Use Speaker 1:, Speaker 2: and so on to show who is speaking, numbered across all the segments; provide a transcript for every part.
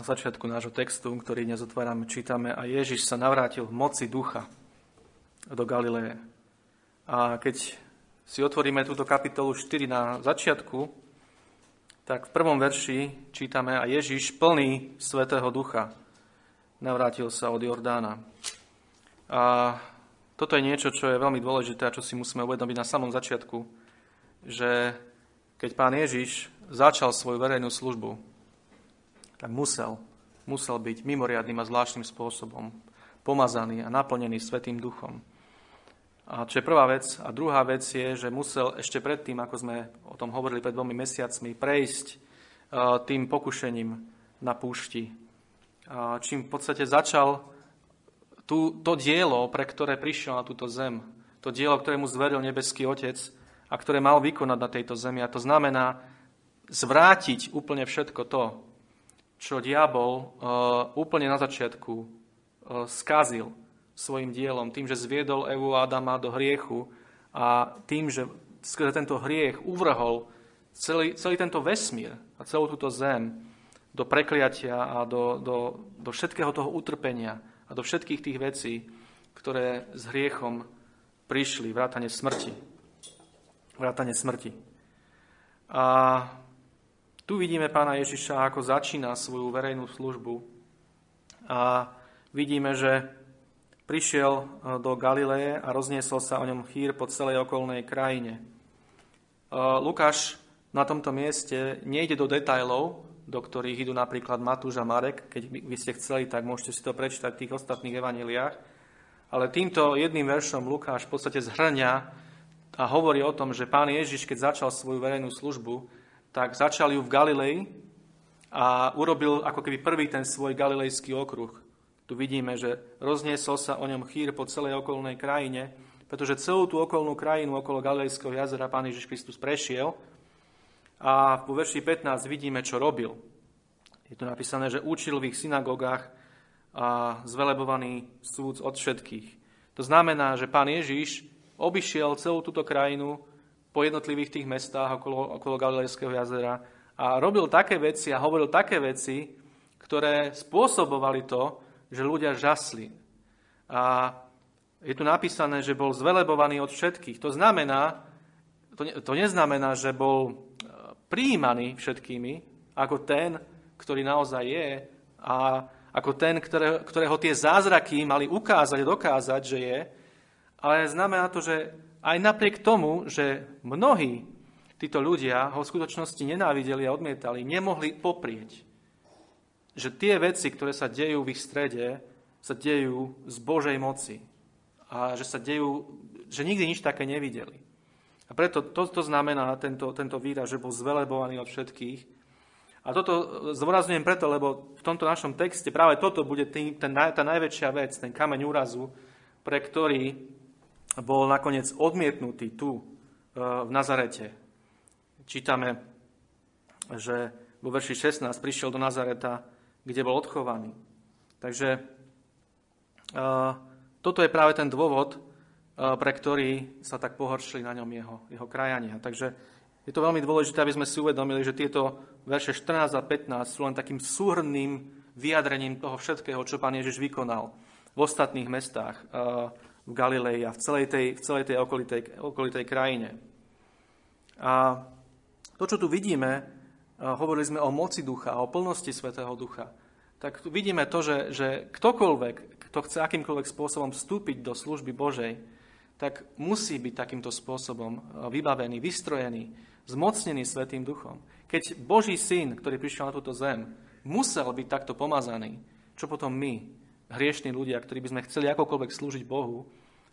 Speaker 1: na začiatku nášho textu, ktorý dnes otvárame, čítame a Ježiš sa navrátil v moci ducha do Galileje. A keď si otvoríme túto kapitolu 4 na začiatku, tak v prvom verši čítame a Ježiš plný Svetého Ducha navrátil sa od Jordána. A toto je niečo, čo je veľmi dôležité a čo si musíme uvedomiť na samom začiatku, že keď pán Ježiš začal svoju verejnú službu, tak musel, musel byť mimoriadným a zvláštnym spôsobom pomazaný a naplnený Svetým duchom. A čo je prvá vec. A druhá vec je, že musel ešte predtým, ako sme o tom hovorili pred dvomi mesiacmi, prejsť e, tým pokušením na púšti. Čím v podstate začal tú, to dielo, pre ktoré prišiel na túto zem, to dielo, ktoré mu zveril nebeský Otec a ktoré mal vykonať na tejto zemi. A to znamená zvrátiť úplne všetko to, čo diabol uh, úplne na začiatku uh, skazil svojim dielom, tým, že zviedol Evu a Adama do hriechu a tým, že skrze tento hriech uvrhol celý, celý tento vesmír a celú túto zem do prekliatia a do, do, do všetkého toho utrpenia a do všetkých tých vecí, ktoré s hriechom prišli, vrátane smrti. Vrátane smrti. A tu vidíme pána Ježiša, ako začína svoju verejnú službu. A vidíme, že prišiel e, do Galileje a rozniesol sa o ňom chýr po celej okolnej krajine. E, Lukáš na tomto mieste nejde do detajlov, do ktorých idú napríklad Matúš a Marek. Keď by ste chceli, tak môžete si to prečítať v tých ostatných evaneliách. Ale týmto jedným veršom Lukáš v podstate zhrňa a hovorí o tom, že pán Ježiš, keď začal svoju verejnú službu, tak začal ju v Galilei a urobil ako keby prvý ten svoj galilejský okruh. Tu vidíme, že rozniesol sa o ňom chýr po celej okolnej krajine, pretože celú tú okolnú krajinu okolo Galilejského jazera pán Ježiš Kristus prešiel a po verši 15 vidíme, čo robil. Je tu napísané, že učil v ich synagogách a zvelebovaný súd od všetkých. To znamená, že pán Ježiš obišiel celú túto krajinu po jednotlivých tých mestách okolo, okolo Galilejského jazera a robil také veci a hovoril také veci, ktoré spôsobovali to, že ľudia žasli. A je tu napísané, že bol zvelebovaný od všetkých. To znamená, to, ne, to neznamená, že bol prijímaný všetkými ako ten, ktorý naozaj je a ako ten, ktoré, ktorého tie zázraky mali ukázať a dokázať, že je. Ale znamená to, že aj napriek tomu, že mnohí títo ľudia ho v skutočnosti nenávideli a odmietali, nemohli poprieť, že tie veci, ktoré sa dejú v ich strede, sa dejú z Božej moci. A že sa dejú, že nikdy nič také nevideli. A preto to, to znamená tento, tento výraz, že bol zvelebovaný od všetkých. A toto zdôrazňujem preto, lebo v tomto našom texte práve toto bude tý, ten, tá najväčšia vec, ten kameň úrazu, pre ktorý bol nakoniec odmietnutý tu e, v Nazarete. Čítame, že vo verši 16 prišiel do Nazareta, kde bol odchovaný. Takže uh, toto je práve ten dôvod, E, pre ktorý sa tak pohoršili na ňom jeho, jeho krajania. Takže je to veľmi dôležité, aby sme si uvedomili, že tieto verše 14 a 15 sú len takým súhrným vyjadrením toho všetkého, čo pán Ježiš vykonal v ostatných mestách e, v Galilei a v celej tej, v celej tej okolitej, okolitej krajine. A to, čo tu vidíme, e, hovorili sme o moci ducha, o plnosti Svetého ducha, tak tu vidíme to, že, že ktokoľvek, kto chce akýmkoľvek spôsobom vstúpiť do služby Božej, tak musí byť takýmto spôsobom eh, vybavený, vystrojený, zmocnený Svetým duchom. Keď Boží syn, ktorý prišiel na túto zem, musel byť takto pomazaný, čo potom my, hriešní ľudia, ktorí by sme chceli akokoľvek slúžiť Bohu,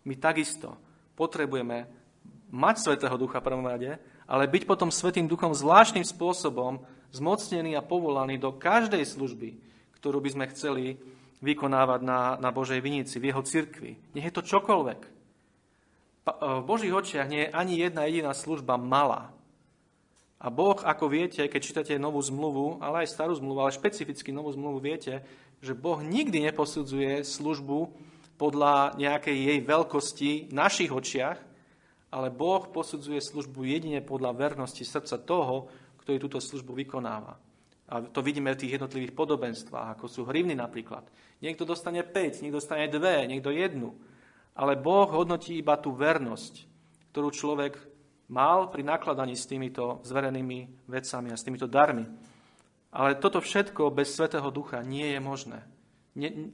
Speaker 1: my takisto potrebujeme mať Svetého Ducha prvom rade, ale byť potom Svetým Duchom zvláštnym spôsobom zmocnený a povolaný do každej služby, ktorú by sme chceli vykonávať na, na Božej vinici, v jeho cirkvi. Nech je to čokoľvek. V Božích očiach nie je ani jedna jediná služba malá. A Boh, ako viete, keď čítate novú zmluvu, ale aj starú zmluvu, ale špecificky novú zmluvu, viete, že Boh nikdy neposudzuje službu podľa nejakej jej veľkosti v našich očiach, ale Boh posudzuje službu jedine podľa vernosti srdca toho, ktorý túto službu vykonáva. A to vidíme v tých jednotlivých podobenstvách, ako sú hrivny napríklad. Niekto dostane 5, niekto dostane 2, niekto jednu. Ale Boh hodnotí iba tú vernosť, ktorú človek mal pri nakladaní s týmito zverenými vecami a s týmito darmi. Ale toto všetko bez Svetého Ducha nie je možné.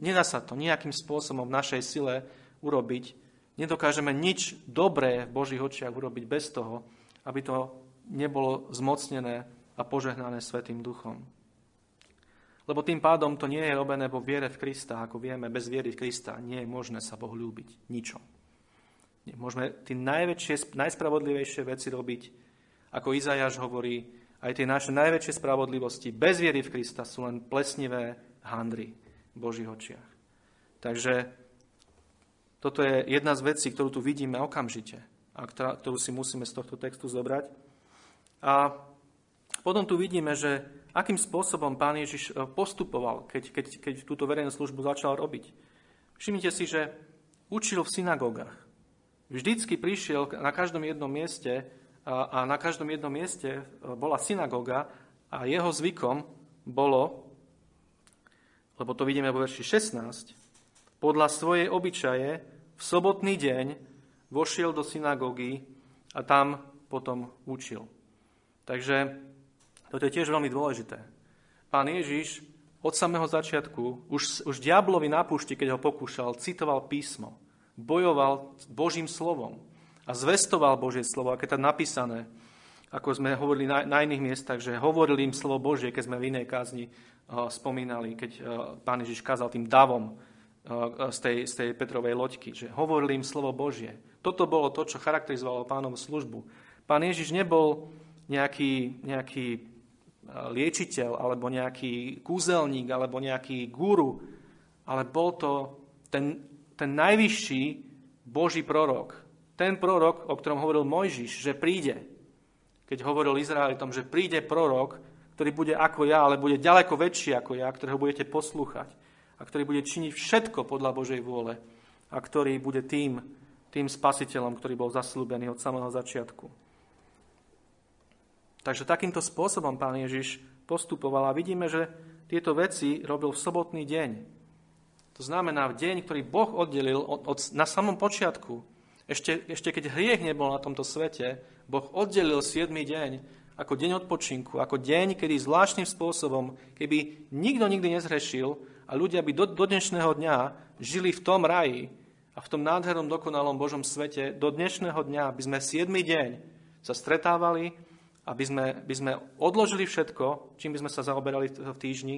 Speaker 1: Nedá sa to nejakým spôsobom v našej sile urobiť. Nedokážeme nič dobré v Božích očiach urobiť bez toho, aby to nebolo zmocnené a požehnané Svetým Duchom. Lebo tým pádom to nie je robené vo viere v Krista. Ako vieme, bez viery v Krista nie je možné sa Bohu ľúbiť. Ničom. Môžeme tie najväčšie, najspravodlivejšie veci robiť, ako Izajáš hovorí, aj tie naše najväčšie spravodlivosti bez viery v Krista sú len plesnivé handry v Božích očiach. Takže toto je jedna z vecí, ktorú tu vidíme okamžite a ktorú si musíme z tohto textu zobrať. A potom tu vidíme, že akým spôsobom pán Ježiš e, postupoval, keď, keď, keď túto verejnú službu začal robiť. Všimnite si, že učil v synagógach. Vždycky prišiel na každom jednom mieste a, na každom jednom mieste e, bola synagóga a jeho zvykom bolo, lebo to vidíme vo verši 16, podľa svojej obyčaje v sobotný deň vošiel do synagógy a tam potom učil. Takže toto je tiež veľmi dôležité. Pán Ježiš od samého začiatku, už, už diablovi na púšti, keď ho pokúšal, citoval písmo, bojoval Božím slovom a zvestoval Božie slovo, aké je tam napísané, ako sme hovorili na, na iných miestach, že hovorili im slovo Božie, keď sme v inej kázni uh, spomínali, keď uh, pán Ježiš kázal tým davom uh, z, tej, z tej Petrovej loďky, že hovorili im slovo Božie. Toto bolo to, čo charakterizovalo pánovu službu. Pán Ježiš nebol nejaký, nejaký liečiteľ, alebo nejaký kúzelník, alebo nejaký guru, ale bol to ten, ten najvyšší Boží prorok. Ten prorok, o ktorom hovoril Mojžiš, že príde. Keď hovoril Izraelitom, že príde prorok, ktorý bude ako ja, ale bude ďaleko väčší ako ja, ktorého budete poslúchať a ktorý bude činiť všetko podľa Božej vôle a ktorý bude tým, tým spasiteľom, ktorý bol zaslúbený od samého začiatku. Takže takýmto spôsobom pán Ježiš postupoval a vidíme, že tieto veci robil v sobotný deň. To znamená v deň, ktorý Boh oddelil od, od, na samom počiatku. Ešte, ešte keď hriech nebol na tomto svete, Boh oddelil 7. deň ako deň odpočinku, ako deň, kedy zvláštnym spôsobom, keby nikto nikdy nezhrešil a ľudia by do, do dnešného dňa žili v tom raji a v tom nádhernom, dokonalom Božom svete, do dnešného dňa by sme 7. deň sa stretávali aby sme, by sme odložili všetko, čím by sme sa zaoberali v týždni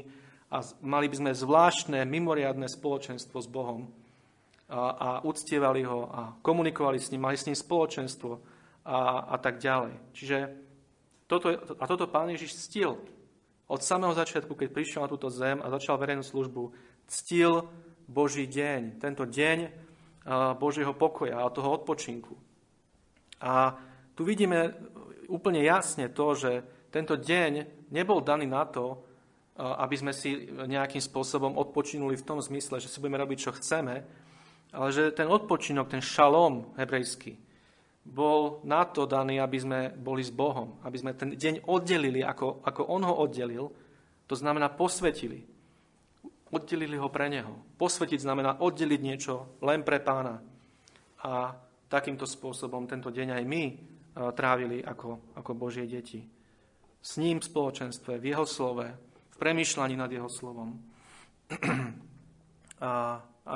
Speaker 1: a mali by sme zvláštne, mimoriadne spoločenstvo s Bohom a, a uctievali ho a komunikovali s ním, mali s ním spoločenstvo a, a tak ďalej. Čiže toto, a toto pán Ježiš ctil. Od samého začiatku, keď prišiel na túto zem a začal verejnú službu, ctil Boží deň, tento deň Božieho pokoja a toho odpočinku. A tu vidíme úplne jasne to, že tento deň nebol daný na to, aby sme si nejakým spôsobom odpočinuli v tom zmysle, že si budeme robiť, čo chceme, ale že ten odpočinok, ten šalom hebrejský, bol na to daný, aby sme boli s Bohom, aby sme ten deň oddelili, ako, ako On ho oddelil, to znamená posvetili. Oddelili ho pre Neho. Posvetiť znamená oddeliť niečo len pre Pána. A takýmto spôsobom tento deň aj my trávili ako, ako Božie deti. S ním v spoločenstve, v jeho slove, v premýšľaní nad jeho slovom.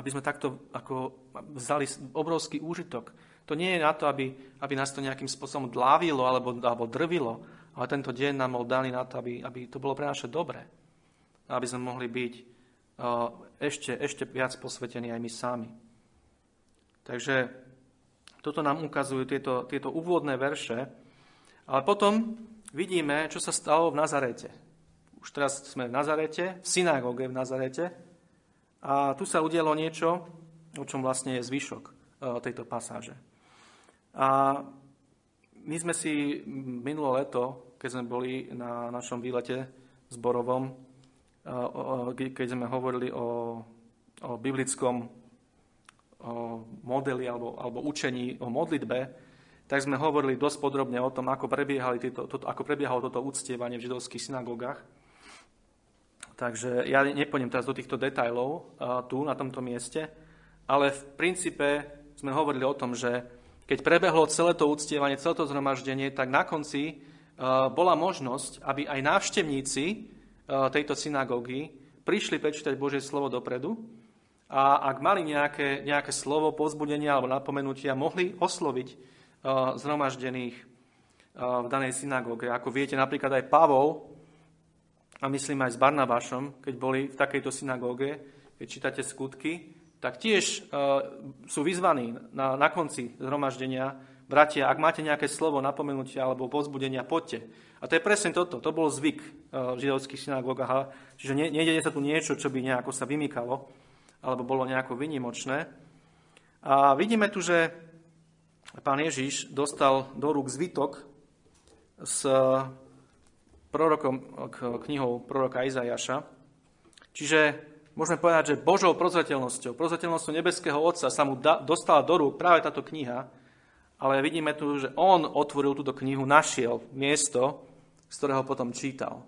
Speaker 1: Aby sme takto ako vzali obrovský úžitok. To nie je na to, aby, aby nás to nejakým spôsobom dlávilo alebo, alebo drvilo, ale tento deň nám bol daný na to, aby, aby to bolo pre naše dobré. Aby sme mohli byť uh, ešte, ešte viac posvetení aj my sami. Takže toto nám ukazujú tieto, tieto úvodné verše. Ale potom vidíme, čo sa stalo v Nazarete. Už teraz sme v Nazarete, v synagóge v Nazarete. A tu sa udialo niečo, o čom vlastne je zvyšok e, tejto pasáže. A my sme si minulé leto, keď sme boli na našom výlete zborovom, e, keď sme hovorili o, o biblickom o modeli alebo, alebo učení o modlitbe, tak sme hovorili dosť podrobne o tom, ako, prebiehali tieto, to, ako prebiehalo toto uctievanie v židovských synagógach. Takže ja nepôjdem teraz do týchto detajlov tu, na tomto mieste, ale v princípe sme hovorili o tom, že keď prebehlo celé to uctievanie, celé to zhromaždenie, tak na konci bola možnosť, aby aj návštevníci tejto synagógy prišli prečítať Božie slovo dopredu a ak mali nejaké, nejaké slovo, pozbudenia alebo napomenutia, mohli osloviť zhromaždených v danej synagóge. Ako viete, napríklad aj Pavol a myslím aj s Barnabášom, keď boli v takejto synagóge, keď čítate skutky, tak tiež uh, sú vyzvaní na, na konci zhromaždenia, bratia, ak máte nejaké slovo, napomenutia alebo pozbudenia, poďte. A to je presne toto. To bol zvyk v židovských synagógach. Čiže nie, nejde sa tu niečo, čo by nejako sa vymykalo, alebo bolo nejako vynimočné. A vidíme tu, že pán Ježiš dostal do rúk zvytok s prorokom, knihou proroka Izajaša. Čiže môžeme povedať, že Božou prozretelnosťou, prozretelnosťou nebeského Otca sa mu da, dostala do rúk práve táto kniha, ale vidíme tu, že on otvoril túto knihu, našiel miesto, z ktorého potom čítal.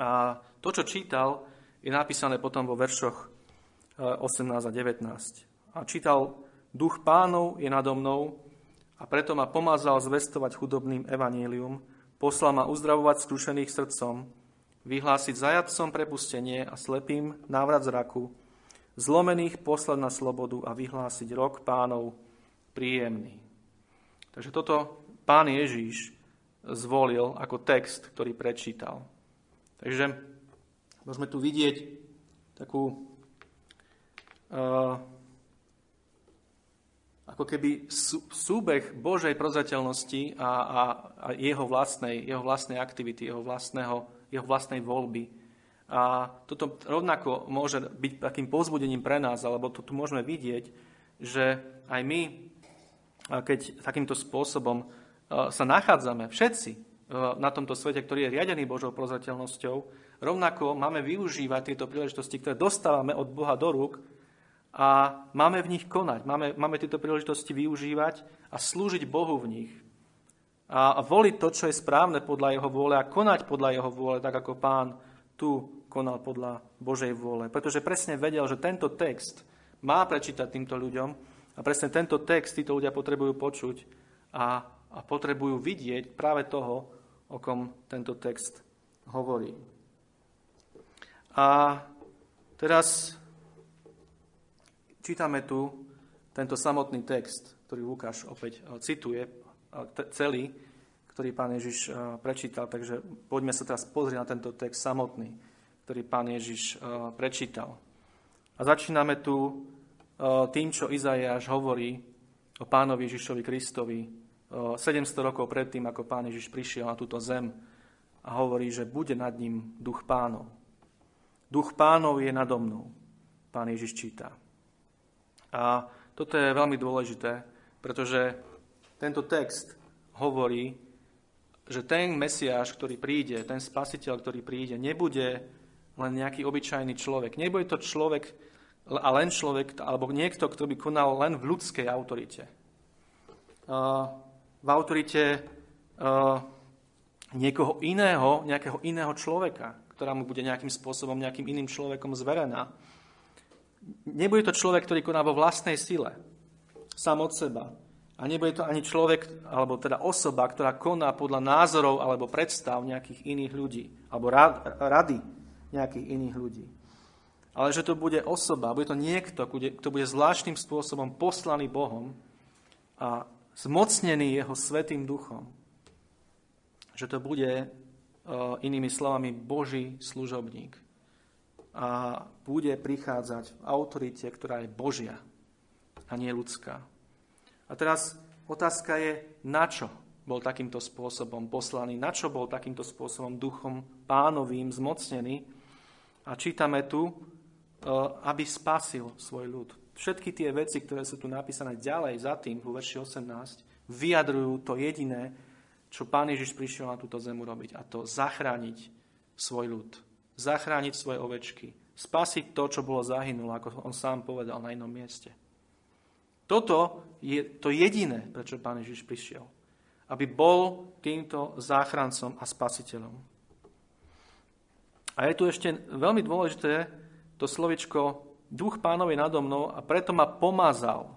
Speaker 1: A to, čo čítal, je napísané potom vo veršoch 18 e, a 19. A čítal, duch pánov je nado mnou a preto ma pomazal zvestovať chudobným evanílium, Poslal ma uzdravovať skrušených srdcom, vyhlásiť zajadcom prepustenie a slepým návrat zraku, zlomených poslať na slobodu a vyhlásiť rok pánov príjemný. Takže toto pán Ježíš zvolil ako text, ktorý prečítal. Takže môžeme tu vidieť takú uh, ako keby súbeh Božej prozrateľnosti a, a, a jeho, vlastnej, jeho vlastnej aktivity, jeho, vlastného, jeho vlastnej voľby. A toto rovnako môže byť takým povzbudením pre nás, alebo to tu môžeme vidieť, že aj my, keď takýmto spôsobom sa nachádzame, všetci na tomto svete, ktorý je riadený Božou prozrateľnosťou, rovnako máme využívať tieto príležitosti, ktoré dostávame od Boha do rúk, a máme v nich konať. Máme, máme tieto príležitosti využívať a slúžiť Bohu v nich. A, voliť to, čo je správne podľa Jeho vôle a konať podľa Jeho vôle, tak ako pán tu konal podľa Božej vôle. Pretože presne vedel, že tento text má prečítať týmto ľuďom a presne tento text títo ľudia potrebujú počuť a, a potrebujú vidieť práve toho, o kom tento text hovorí. A teraz Čítame tu tento samotný text, ktorý Lukáš opäť eh, cituje, eh, celý, ktorý pán Ježiš eh, prečítal. Takže poďme sa teraz pozrieť na tento text samotný, ktorý pán Ježiš prečítal. A začíname tu tým, čo Izajáš hovorí o pánovi Ježišovi Kristovi 700 rokov predtým, ako pán Ježiš prišiel na túto zem a hovorí, že bude nad ním duch pánov. Duch pánov je nado mnou, pán Ježiš číta. A toto je veľmi dôležité, pretože tento text hovorí, že ten Mesiáš, ktorý príde, ten spasiteľ, ktorý príde, nebude len nejaký obyčajný človek. Nebude to človek a len človek, alebo niekto, kto by konal len v ľudskej autorite. V autorite niekoho iného, nejakého iného človeka, ktorá mu bude nejakým spôsobom, nejakým iným človekom zverená. Nebude to človek, ktorý koná vo vlastnej sile, sám od seba. A nebude to ani človek, alebo teda osoba, ktorá koná podľa názorov alebo predstav nejakých iných ľudí, alebo rady nejakých iných ľudí. Ale že to bude osoba, bude to niekto, kto bude zvláštnym spôsobom poslaný Bohom a zmocnený jeho svetým duchom. Že to bude, e, inými slovami, Boží služobník a bude prichádzať v autorite, ktorá je Božia a nie ľudská. A teraz otázka je, na čo bol takýmto spôsobom poslaný, na čo bol takýmto spôsobom duchom pánovým zmocnený. A čítame tu, e, aby spasil svoj ľud. Všetky tie veci, ktoré sú tu napísané ďalej za tým, vo verši 18, vyjadrujú to jediné, čo pán Ježiš prišiel na túto zemu robiť, a to zachrániť svoj ľud zachrániť svoje ovečky, spasiť to, čo bolo zahynulo, ako on sám povedal na inom mieste. Toto je to jediné, prečo Pán Ježiš prišiel. Aby bol týmto záchrancom a spasiteľom. A je tu ešte veľmi dôležité to slovičko duch pánovi nado mnou a preto ma pomazal.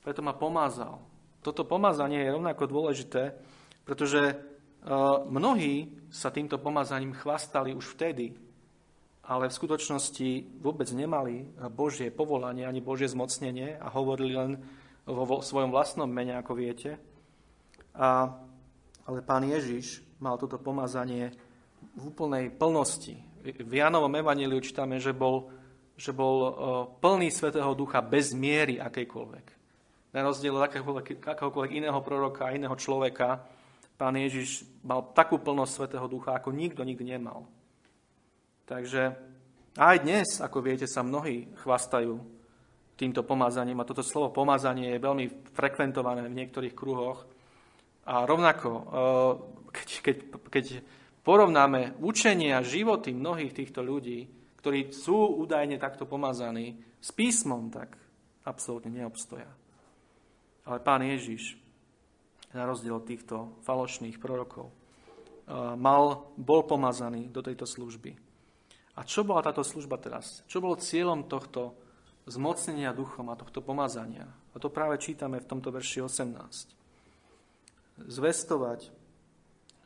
Speaker 1: Preto ma pomazal. Toto pomazanie je rovnako dôležité, pretože mnohí sa týmto pomazaním chvastali už vtedy, ale v skutočnosti vôbec nemali Božie povolanie ani Božie zmocnenie a hovorili len vo svojom vlastnom mene, ako viete. A, ale pán Ježiš mal toto pomazanie v úplnej plnosti. V Janovom evaníliu čítame, že bol, že bol e, plný Svetého Ducha bez miery akejkoľvek. Na rozdiel od akéhokoľvek iného proroka, iného človeka, pán Ježiš mal takú plnosť Svetého Ducha, ako nikto nikdy nemal. Takže aj dnes, ako viete, sa mnohí chvastajú týmto pomazaním a toto slovo pomazanie je veľmi frekventované v niektorých kruhoch. A rovnako, e, keď, keď, keď porovnáme učenie a životy mnohých týchto ľudí, ktorí sú údajne takto pomazaní, s písmom, tak absolútne neobstoja. Ale pán Ježiš, na rozdiel od týchto falošných prorokov, mal, bol pomazaný do tejto služby. A čo bola táto služba teraz? Čo bolo cieľom tohto zmocnenia duchom a tohto pomazania? A to práve čítame v tomto verši 18. Zvestovať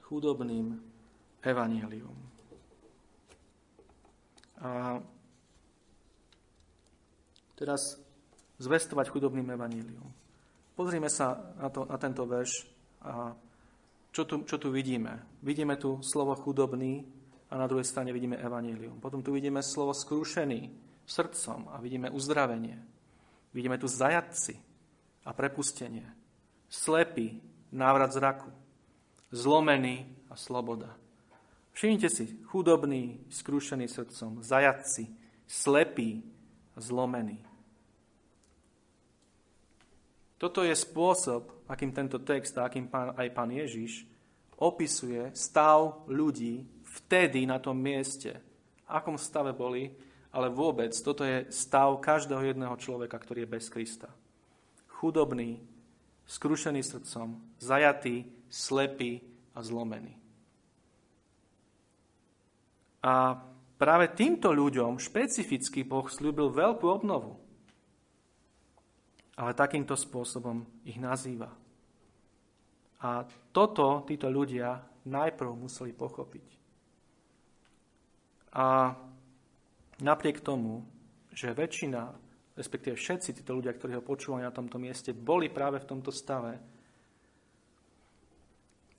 Speaker 1: chudobným evanílium. A teraz zvestovať chudobným evanílium. Pozrime sa na, to, na tento verš a čo tu, čo tu vidíme. Vidíme tu slovo chudobný a na druhej strane vidíme evanílium. Potom tu vidíme slovo skrušený srdcom a vidíme uzdravenie. Vidíme tu zajatci a prepustenie. Slepý, návrat zraku. Zlomený a sloboda. Všimnite si, chudobný, skrúšený srdcom, zajatci, slepý, zlomený. Toto je spôsob, akým tento text a akým pán, aj pán Ježiš opisuje stav ľudí vtedy na tom mieste. V akom stave boli, ale vôbec toto je stav každého jedného človeka, ktorý je bez Krista. Chudobný, skrušený srdcom, zajatý, slepý a zlomený. A práve týmto ľuďom špecificky Boh slúbil veľkú obnovu. Ale takýmto spôsobom ich nazýva. A toto títo ľudia najprv museli pochopiť. A napriek tomu, že väčšina, respektíve všetci títo ľudia, ktorí ho počúvali na tomto mieste, boli práve v tomto stave,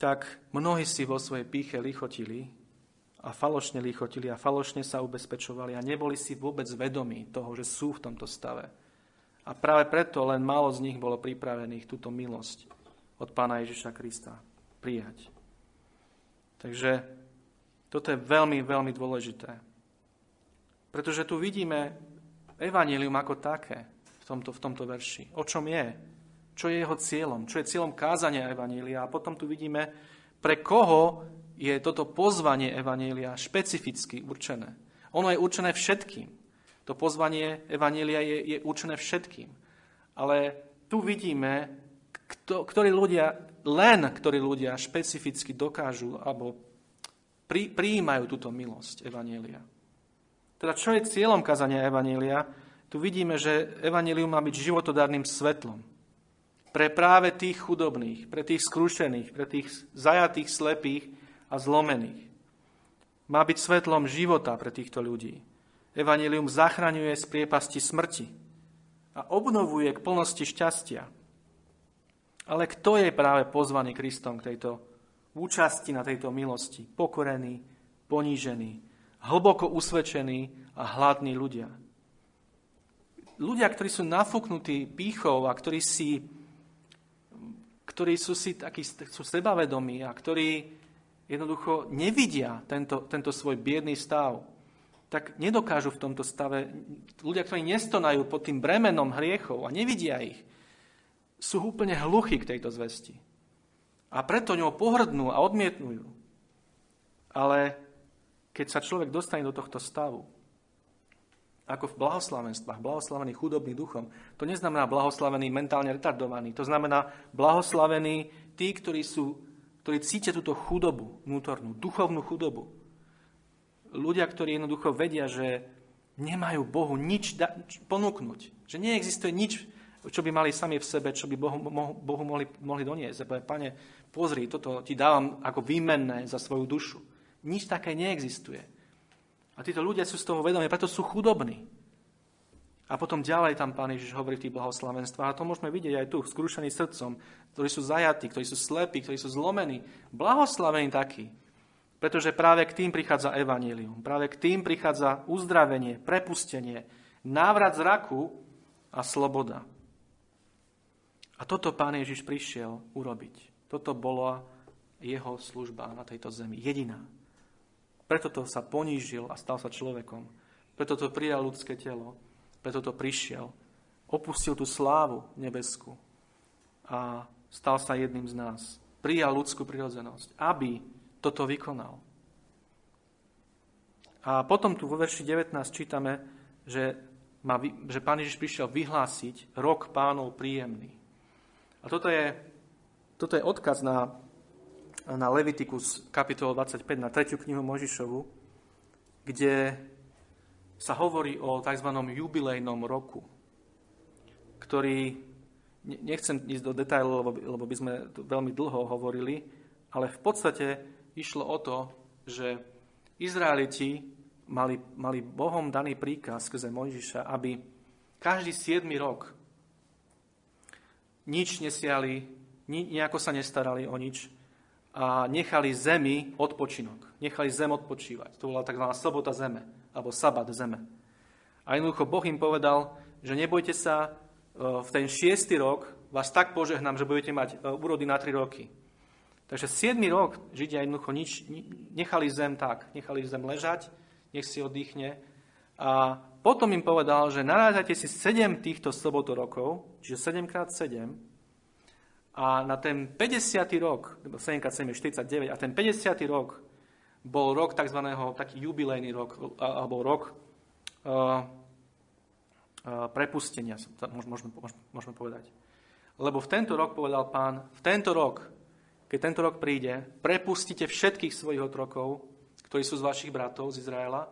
Speaker 1: tak mnohí si vo svojej píche lichotili a falošne lichotili a falošne sa ubezpečovali a neboli si vôbec vedomí toho, že sú v tomto stave. A práve preto len málo z nich bolo pripravených túto milosť od Pána Ježiša Krista prijať. Takže toto je veľmi, veľmi dôležité. Pretože tu vidíme evanelium ako také v tomto, v tomto verši. O čom je? Čo je jeho cieľom? Čo je cieľom kázania evanília? A potom tu vidíme, pre koho je toto pozvanie Evanielia špecificky určené. Ono je určené všetkým. To pozvanie Evanielia je, je určené všetkým. Ale tu vidíme, kto, ktorí ľudia, len ktorí ľudia špecificky dokážu alebo pri, prijímajú túto milosť Evanielia. Teda čo je cieľom kazania Evanielia? Tu vidíme, že Evanielium má byť životodárnym svetlom. Pre práve tých chudobných, pre tých skrušených, pre tých zajatých, slepých, a zlomených. Má byť svetlom života pre týchto ľudí. Evangelium zachraňuje z priepasti smrti a obnovuje k plnosti šťastia. Ale kto je práve pozvaný Kristom k tejto účasti na tejto milosti? Pokorený, ponížený, hlboko usvedčení a hladní ľudia. Ľudia, ktorí sú nafúknutí pýchou a ktorí, si, ktorí sú si takí, sú sebavedomí a ktorí jednoducho nevidia tento, tento svoj biedný stav, tak nedokážu v tomto stave, ľudia, ktorí nestonajú pod tým bremenom hriechov a nevidia ich, sú úplne hluchí k tejto zvesti. A preto ňou pohrdnú a odmietnú. Ale keď sa človek dostane do tohto stavu, ako v blahoslavenstvách, blahoslavený chudobný duchom, to neznamená blahoslavený mentálne retardovaný, to znamená blahoslavený tí, ktorí sú ktorí cítia túto chudobu vnútornú, duchovnú chudobu. Ľudia, ktorí jednoducho vedia, že nemajú Bohu nič da- ponúknuť. Že neexistuje nič, čo by mali sami v sebe, čo by Bohu, Bohu mohli, mohli doniesť. A pane, pozri, toto ti dávam ako výmenné za svoju dušu. Nič také neexistuje. A títo ľudia sú z toho vedomí, preto sú chudobní. A potom ďalej tam Pán Ježiš hovorí v tých blahoslavenstvách. A to môžeme vidieť aj tu, skrušení srdcom, ktorí sú zajatí, ktorí sú slepí, ktorí sú zlomení. Blahoslavení takí. Pretože práve k tým prichádza evanílium. Práve k tým prichádza uzdravenie, prepustenie, návrat z raku a sloboda. A toto Pán Ježiš prišiel urobiť. Toto bola jeho služba na tejto zemi. Jediná. Preto to sa ponížil a stal sa človekom. Preto to prijal ľudské telo preto to prišiel. Opustil tú slávu nebesku a stal sa jedným z nás. Prijal ľudskú prirodzenosť, aby toto vykonal. A potom tu vo verši 19 čítame, že, má, že Pán Ježiš prišiel vyhlásiť rok pánov príjemný. A toto je, toto je odkaz na, na Levitikus kapitolu 25, na tretiu knihu Možišovu, kde sa hovorí o tzv. jubilejnom roku, ktorý, nechcem ísť do detajlov, lebo, lebo by sme to veľmi dlho hovorili, ale v podstate išlo o to, že Izraeliti mali, mali Bohom daný príkaz skrze Mojžiša, aby každý 7 rok nič nesiali, nejako sa nestarali o nič a nechali zemi odpočinok. Nechali zem odpočívať. To bola tzv. sobota zeme alebo sabat zeme. A jednoducho Boh im povedal, že nebojte sa, e, v ten šiestý rok vás tak požehnám, že budete mať e, úrody na tri roky. Takže 7. rok Židia jednoducho nič, nechali zem tak, nechali zem ležať, nech si oddychne. A potom im povedal, že narážate si 7 týchto sobotorokov, čiže 7x7, a na ten 50. rok, 7x7 je 49, a ten 50. rok bol rok tzv. taký jubilejný rok, alebo rok uh, prepustenia, môžeme, môžeme povedať. Lebo v tento rok povedal pán, v tento rok, keď tento rok príde, prepustite všetkých svojich otrokov, ktorí sú z vašich bratov z Izraela,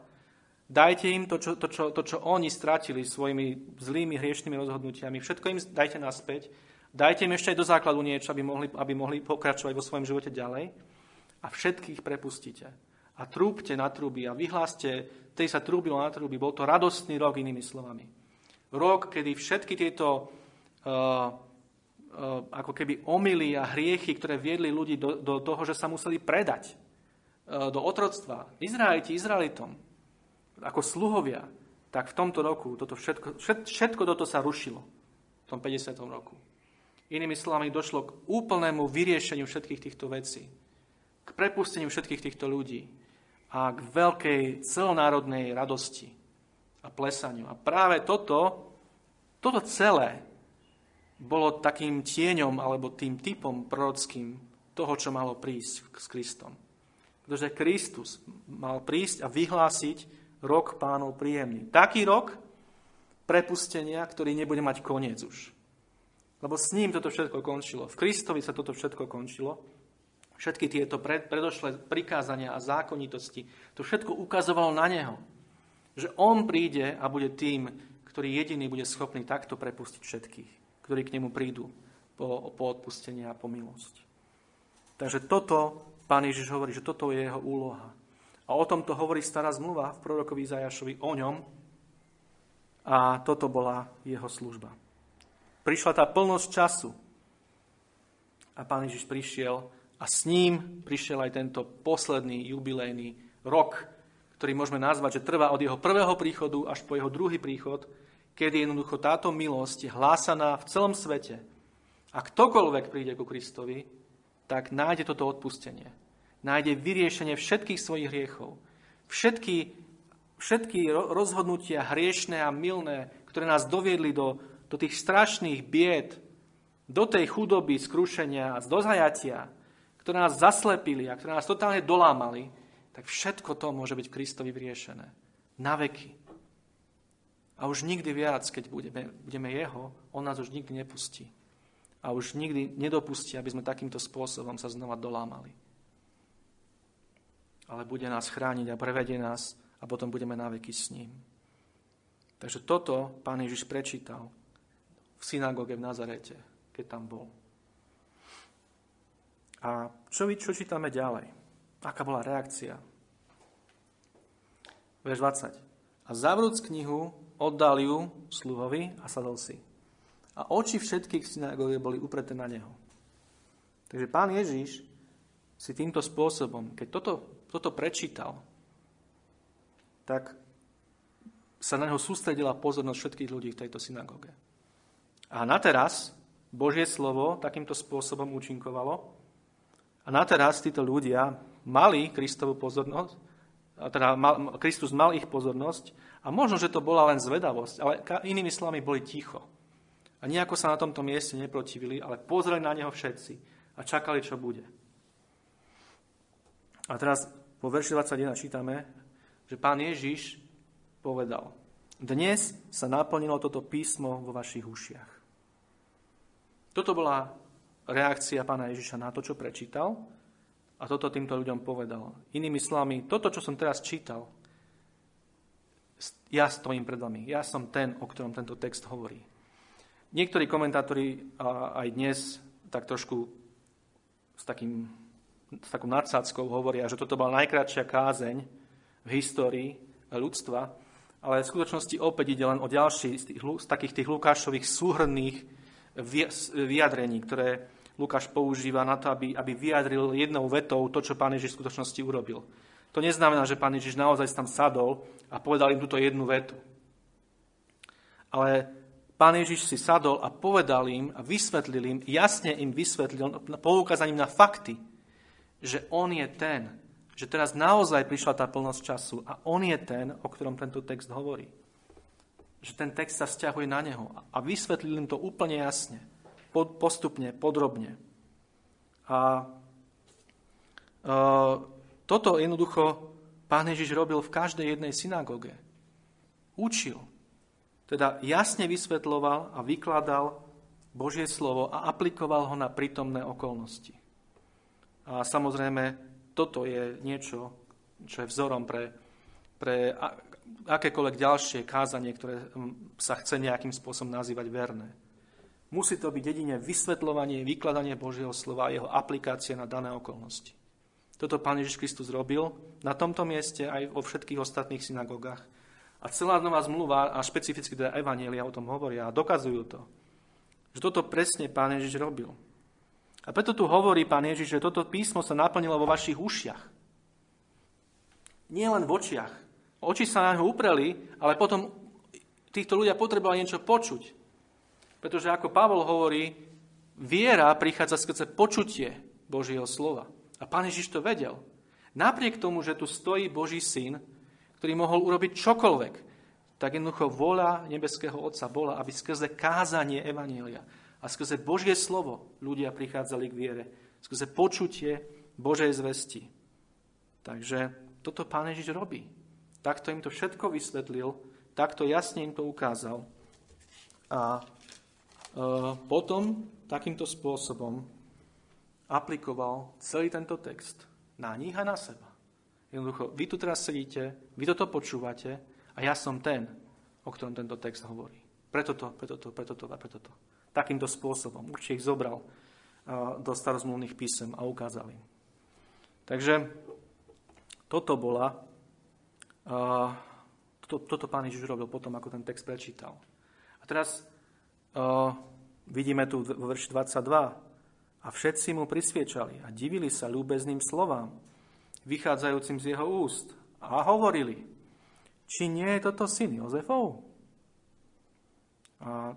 Speaker 1: dajte im to čo, to, čo, to, čo oni stratili svojimi zlými hriešnými rozhodnutiami, všetko im dajte naspäť, dajte im ešte aj do základu niečo, aby mohli, aby mohli pokračovať vo svojom živote ďalej a všetkých prepustíte. A trúbte na trúby a vyhláste, tej sa trúbilo na trúby. Bol to radostný rok, inými slovami. Rok, kedy všetky tieto uh, ako keby omily a hriechy, ktoré viedli ľudí do, do toho, že sa museli predať uh, do otroctva. Izraeliti, Izraelitom, ako sluhovia, tak v tomto roku toto všetko, všetko toto sa rušilo. V tom 50. roku. Inými slovami, došlo k úplnému vyriešeniu všetkých týchto vecí k prepusteniu všetkých týchto ľudí a k veľkej celonárodnej radosti a plesaniu. A práve toto, toto celé bolo takým tieňom alebo tým typom prorockým toho, čo malo prísť s Kristom. Pretože Kristus mal prísť a vyhlásiť rok pánov príjemný. Taký rok prepustenia, ktorý nebude mať koniec už. Lebo s ním toto všetko končilo. V Kristovi sa toto všetko končilo všetky tieto predošlé prikázania a zákonitosti, to všetko ukazovalo na Neho. Že On príde a bude tým, ktorý jediný bude schopný takto prepustiť všetkých, ktorí k Nemu prídu po, po odpustenie a po milosť. Takže toto, Pán Ježiš hovorí, že toto je jeho úloha. A o tomto hovorí stará zmluva v prorokovi Zajašovi o ňom a toto bola jeho služba. Prišla tá plnosť času a Pán Ježiš prišiel a s ním prišiel aj tento posledný jubilejný rok, ktorý môžeme nazvať, že trvá od jeho prvého príchodu až po jeho druhý príchod, kedy jednoducho táto milosť je hlásaná v celom svete. A ktokoľvek príde ku Kristovi, tak nájde toto odpustenie. Nájde vyriešenie všetkých svojich hriechov. Všetky, všetky rozhodnutia hriešné a milné, ktoré nás doviedli do, do tých strašných bied, do tej chudoby, skrušenia, do zajatia, ktoré nás zaslepili a ktoré nás totálne dolámali, tak všetko to môže byť Kristovi vyriešené. Na veky. A už nikdy viac, keď budeme, budeme Jeho, On nás už nikdy nepustí. A už nikdy nedopustí, aby sme takýmto spôsobom sa znova dolámali. ale bude nás chrániť a prevedie nás a potom budeme na veky s ním. Takže toto pán Ježiš prečítal v synagóge v Nazarete, keď tam bol. A čo, čo čítame ďalej? Aká bola reakcia? Verš 20. A zavrúc knihu, oddal ju sluhovi a sadol si. A oči všetkých synagóge boli upreté na neho. Takže pán Ježiš si týmto spôsobom, keď toto, toto prečítal, tak sa na neho sústredila pozornosť všetkých ľudí v tejto synagóge. A na teraz Božie slovo takýmto spôsobom účinkovalo. A na teraz títo ľudia mali Kristovú pozornosť, teda mal, Kristus mal ich pozornosť a možno, že to bola len zvedavosť, ale inými slovami boli ticho. A nejako sa na tomto mieste neprotivili, ale pozreli na neho všetci a čakali, čo bude. A teraz po verši 21 čítame, že pán Ježiš povedal, dnes sa naplnilo toto písmo vo vašich ušiach. Toto bola reakcia pána Ježiša na to, čo prečítal a toto týmto ľuďom povedal. Inými slovami, toto, čo som teraz čítal, ja stojím pred vami. Ja som ten, o ktorom tento text hovorí. Niektorí komentátori aj dnes tak trošku s takým s takou nadsádzkou hovoria, že toto bola najkrátšia kázeň v histórii ľudstva, ale v skutočnosti opäť ide len o ďalší z, tých, z takých tých Lukášových súhrných vyjadrení, ktoré Lukáš používa na to, aby, aby vyjadril jednou vetou to, čo pán Ježiš v skutočnosti urobil. To neznamená, že pán Ježiš naozaj tam sadol a povedal im túto jednu vetu. Ale pán Ježiš si sadol a povedal im a vysvetlil im, jasne im vysvetlil, poukázaním na fakty, že on je ten, že teraz naozaj prišla tá plnosť času a on je ten, o ktorom tento text hovorí. Že ten text sa vzťahuje na neho a vysvetlil im to úplne jasne, postupne, podrobne. A toto jednoducho pán Ježiš robil v každej jednej synagóge. Učil. Teda jasne vysvetloval a vykladal Božie slovo a aplikoval ho na prítomné okolnosti. A samozrejme, toto je niečo, čo je vzorom pre, pre akékoľvek ďalšie kázanie, ktoré sa chce nejakým spôsobom nazývať verné. Musí to byť jedine vysvetľovanie, vykladanie Božieho slova a jeho aplikácie na dané okolnosti. Toto Pán Ježiš Kristus robil na tomto mieste aj vo všetkých ostatných synagogách. A celá nová zmluva a špecificky teda Evanielia o tom hovoria a dokazujú to. Že toto presne Pán Ježiš robil. A preto tu hovorí pán Ježiš, že toto písmo sa naplnilo vo vašich ušiach. Nie len v očiach. Oči sa na ňo upreli, ale potom týchto ľudia potrebovali niečo počuť. Pretože ako Pavol hovorí, viera prichádza skrze počutie Božieho slova. A pán Ježiš to vedel. Napriek tomu, že tu stojí Boží syn, ktorý mohol urobiť čokoľvek, tak jednoducho vola nebeského Otca bola, aby skrze kázanie Evanília, a skrze Božie slovo ľudia prichádzali k viere. Skrze počutie Božej zvesti. Takže toto Pán Ježiš robí. Takto im to všetko vysvetlil, takto jasne im to ukázal. A e, potom takýmto spôsobom aplikoval celý tento text na nich a na seba. Jednoducho, vy tu teraz sedíte, vy toto počúvate a ja som ten, o ktorom tento text hovorí. Preto to, preto to, preto to a preto to takýmto spôsobom. Určite ich zobral do starozmluvných písem a ukázal im. Takže toto bola, to, toto pán Ježiš robil potom, ako ten text prečítal. A teraz uh, vidíme tu vo verši 22. A všetci mu prisviečali a divili sa ľúbezným slovám, vychádzajúcim z jeho úst. A hovorili, či nie je toto syn Jozefov? A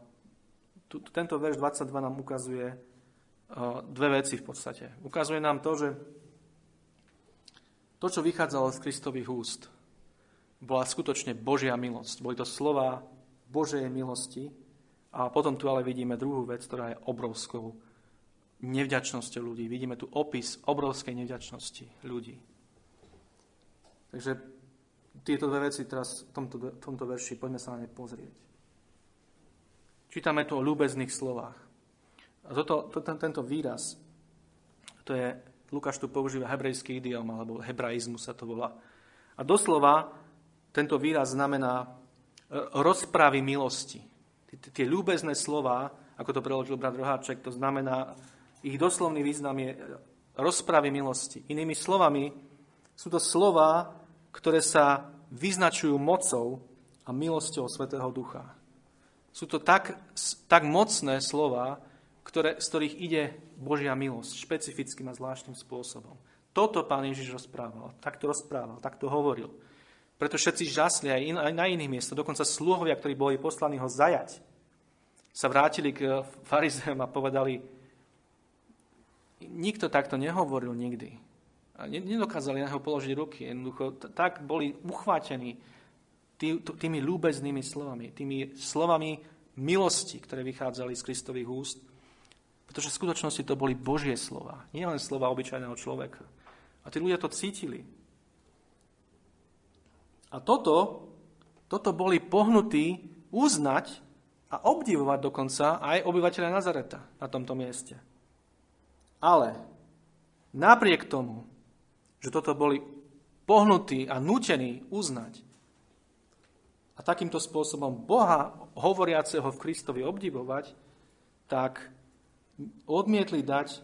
Speaker 1: tento verš 22 nám ukazuje uh, dve veci v podstate. Ukazuje nám to, že to, čo vychádzalo z Kristových úst, bola skutočne Božia milosť. Boli to slova Božej milosti. A potom tu ale vidíme druhú vec, ktorá je obrovskou nevďačnosťou ľudí. Vidíme tu opis obrovskej nevďačnosti ľudí. Takže tieto dve veci teraz v tomto, v tomto verši, poďme sa na ne pozrieť. Čítame tu o ľúbezných slovách. A toto, to, ten, tento výraz, to je Lukáš tu používa hebrejský idiom, alebo hebraizmus sa to volá. A doslova tento výraz znamená e, rozprávy milosti. Tie ľúbezné slova, ako to preložil brat Roháček, to znamená, ich doslovný význam je rozprávy milosti. Inými slovami, sú to slova, ktoré sa vyznačujú mocou a milosťou Svetého Ducha. Sú to tak, tak mocné slova, ktoré, z ktorých ide Božia milosť špecifickým a zvláštnym spôsobom. Toto pán Ježiš rozprával, takto rozprával, takto hovoril. Preto všetci žasli aj, in, aj na iných miestach. Dokonca sluhovia, ktorí boli poslaní ho zajať, sa vrátili k farizeom a povedali, nikto takto nehovoril nikdy. A nedokázali na neho položiť ruky. Jednoducho tak boli uchvátení tý, tými ľúbeznými slovami, tými slovami milosti, ktoré vychádzali z Kristových úst. Pretože v skutočnosti to boli Božie slova, nie len slova obyčajného človeka. A tí ľudia to cítili. A toto, toto boli pohnutí uznať a obdivovať dokonca aj obyvateľa Nazareta na tomto mieste. Ale napriek tomu, že toto boli pohnutí a nutení uznať a takýmto spôsobom Boha hovoriaceho v Kristovi obdivovať, tak odmietli dať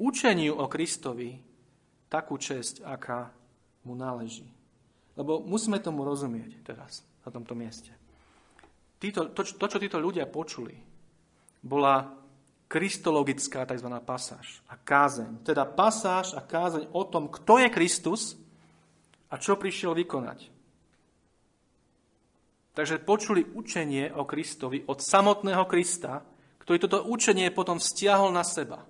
Speaker 1: učeniu o Kristovi takú česť, aká mu náleží. Lebo musíme tomu rozumieť teraz, na tomto mieste. Títo, to, to, čo títo ľudia počuli, bola kristologická tzv. pasáž a kázeň. Teda pasáž a kázeň o tom, kto je Kristus a čo prišiel vykonať. Takže počuli učenie o Kristovi od samotného Krista, ktorý toto učenie potom vzťahol na seba.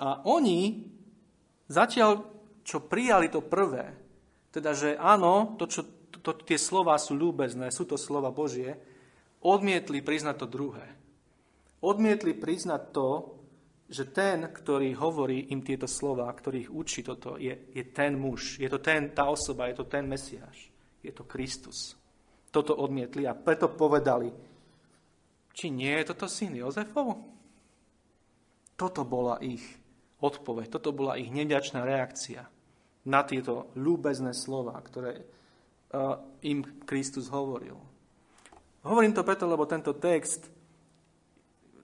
Speaker 1: A oni, zatiaľ, čo prijali to prvé, teda, že áno, to, čo, to, tie slova sú ľúbezné, sú to slova Božie, odmietli priznať to druhé. Odmietli priznať to, že ten, ktorý hovorí im tieto slova, ktorý ich učí toto, je, je ten muž, je to ten, tá osoba, je to ten Mesiáš, je to Kristus toto odmietli a preto povedali, či nie je toto syn Jozefov? Toto bola ich odpoveď, toto bola ich neďačná reakcia na tieto ľúbezné slova, ktoré uh, im Kristus hovoril. Hovorím to preto, lebo tento text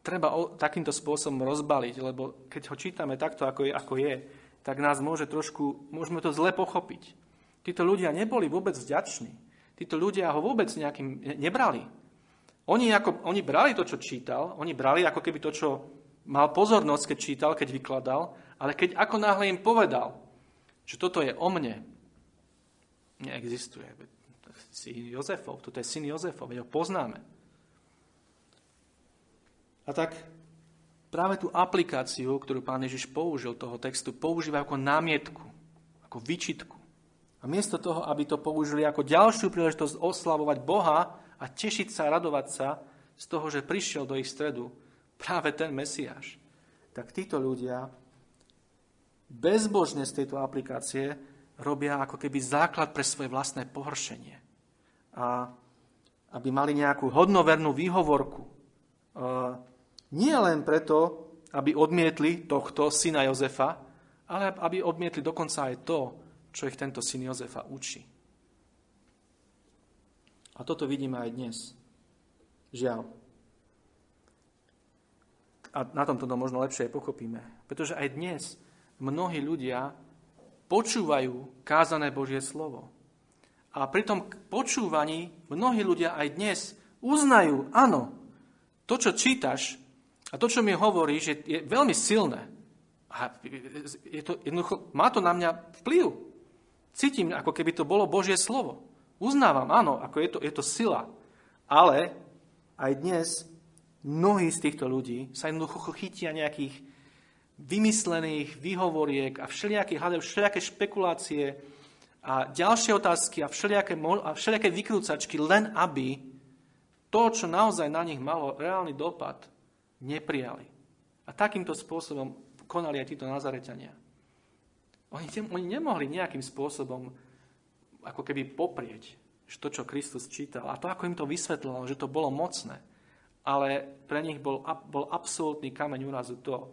Speaker 1: treba o, takýmto spôsobom rozbaliť, lebo keď ho čítame takto, ako je, ako je, tak nás môže trošku, môžeme to zle pochopiť. Títo ľudia neboli vôbec vďační títo ľudia ho vôbec nejakým nebrali. Oni, ako, oni brali to, čo čítal, oni brali ako keby to, čo mal pozornosť, keď čítal, keď vykladal, ale keď ako náhle im povedal, že toto je o mne, neexistuje. Si Jozefov, toto je syn Jozefov, veď ho poznáme. A tak práve tú aplikáciu, ktorú pán Ježiš použil toho textu, používa ako námietku, ako vyčitku. A miesto toho, aby to použili ako ďalšiu príležitosť oslavovať Boha a tešiť sa, radovať sa z toho, že prišiel do ich stredu práve ten Mesiáš, tak títo ľudia bezbožne z tejto aplikácie robia ako keby základ pre svoje vlastné pohoršenie. A aby mali nejakú hodnovernú výhovorku. Nie len preto, aby odmietli tohto syna Jozefa, ale aby odmietli dokonca aj to, čo ich tento syn Jozefa učí. A toto vidíme aj dnes. Žiaľ. A na tomto to možno lepšie pochopíme. Pretože aj dnes mnohí ľudia počúvajú kázané Božie slovo. A pri tom počúvaní mnohí ľudia aj dnes uznajú, áno, to, čo čítaš a to, čo mi hovoríš, je, je veľmi silné. A je to, jednoducho, má to na mňa vplyv. Cítim, ako keby to bolo Božie slovo. Uznávam, áno, ako je to, je to sila. Ale aj dnes mnohí z týchto ľudí sa jednoducho chytia nejakých vymyslených výhovoriek a všelijaké, hľadajú všelijaké špekulácie a ďalšie otázky a všelijaké, a všelijaké vykrúcačky, len aby to, čo naozaj na nich malo reálny dopad, neprijali. A takýmto spôsobom konali aj títo Nazareťania. Oni, oni nemohli nejakým spôsobom ako keby poprieť to, čo Kristus čítal. A to, ako im to vysvetlilo, že to bolo mocné. ale pre nich bol, bol absolútny kameň úrazu to,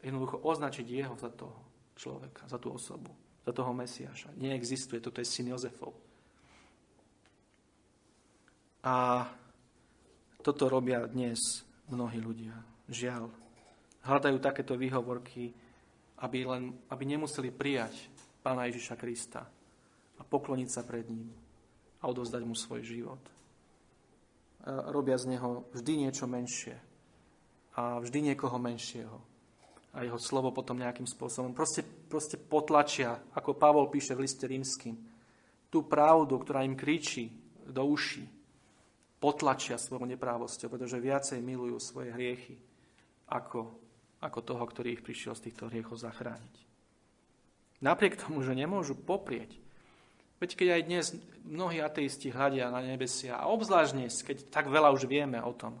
Speaker 1: jednoducho označiť jeho za toho človeka, za tú osobu, za toho Mesiaša. Neexistuje, toto je syn Jozefov. A toto robia dnes mnohí ľudia. Žiaľ. Hľadajú takéto výhovorky, aby, len, aby nemuseli prijať Pána Ježiša Krista a pokloniť sa pred ním a odovzdať mu svoj život. A robia z neho vždy niečo menšie a vždy niekoho menšieho. A jeho slovo potom nejakým spôsobom proste, proste potlačia, ako Pavol píše v liste rímským, tú pravdu, ktorá im kričí do uší, potlačia svojou neprávosťou, pretože viacej milujú svoje hriechy ako, ako toho, ktorý ich prišiel z týchto hriechov zachrániť. Napriek tomu, že nemôžu poprieť, veď keď aj dnes mnohí ateisti hľadia na nebesia, a obzvlášť dnes, keď tak veľa už vieme o tom,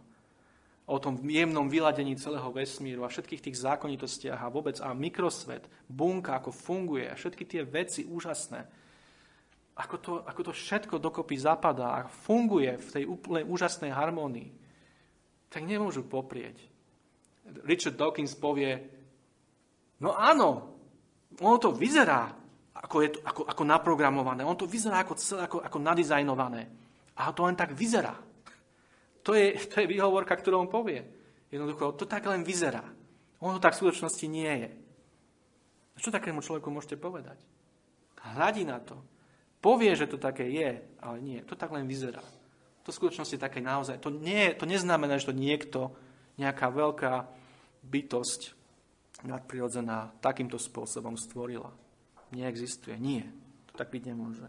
Speaker 1: o tom jemnom vyladení celého vesmíru a všetkých tých zákonitostiach a vôbec a mikrosvet, bunka, ako funguje a všetky tie veci úžasné, ako to, ako to všetko dokopy zapadá a funguje v tej úplnej úžasnej harmónii, tak nemôžu poprieť. Richard Dawkins povie, no áno, ono to vyzerá, ako, je to, ako, ako naprogramované, ono to vyzerá ako, celé, ako, ako nadizajnované. A to len tak vyzerá. To je, to je výhovorka, ktorú on povie. Jednoducho, to tak len vyzerá. Ono tak v skutočnosti nie je. A čo takému človeku môžete povedať? Hľadí na to povie, že to také je, ale nie. To tak len vyzerá. To v skutočnosti také naozaj. To, nie, to neznamená, že to niekto, nejaká veľká bytosť nadprirodzená takýmto spôsobom stvorila. Neexistuje. Nie. To tak byť nemôže.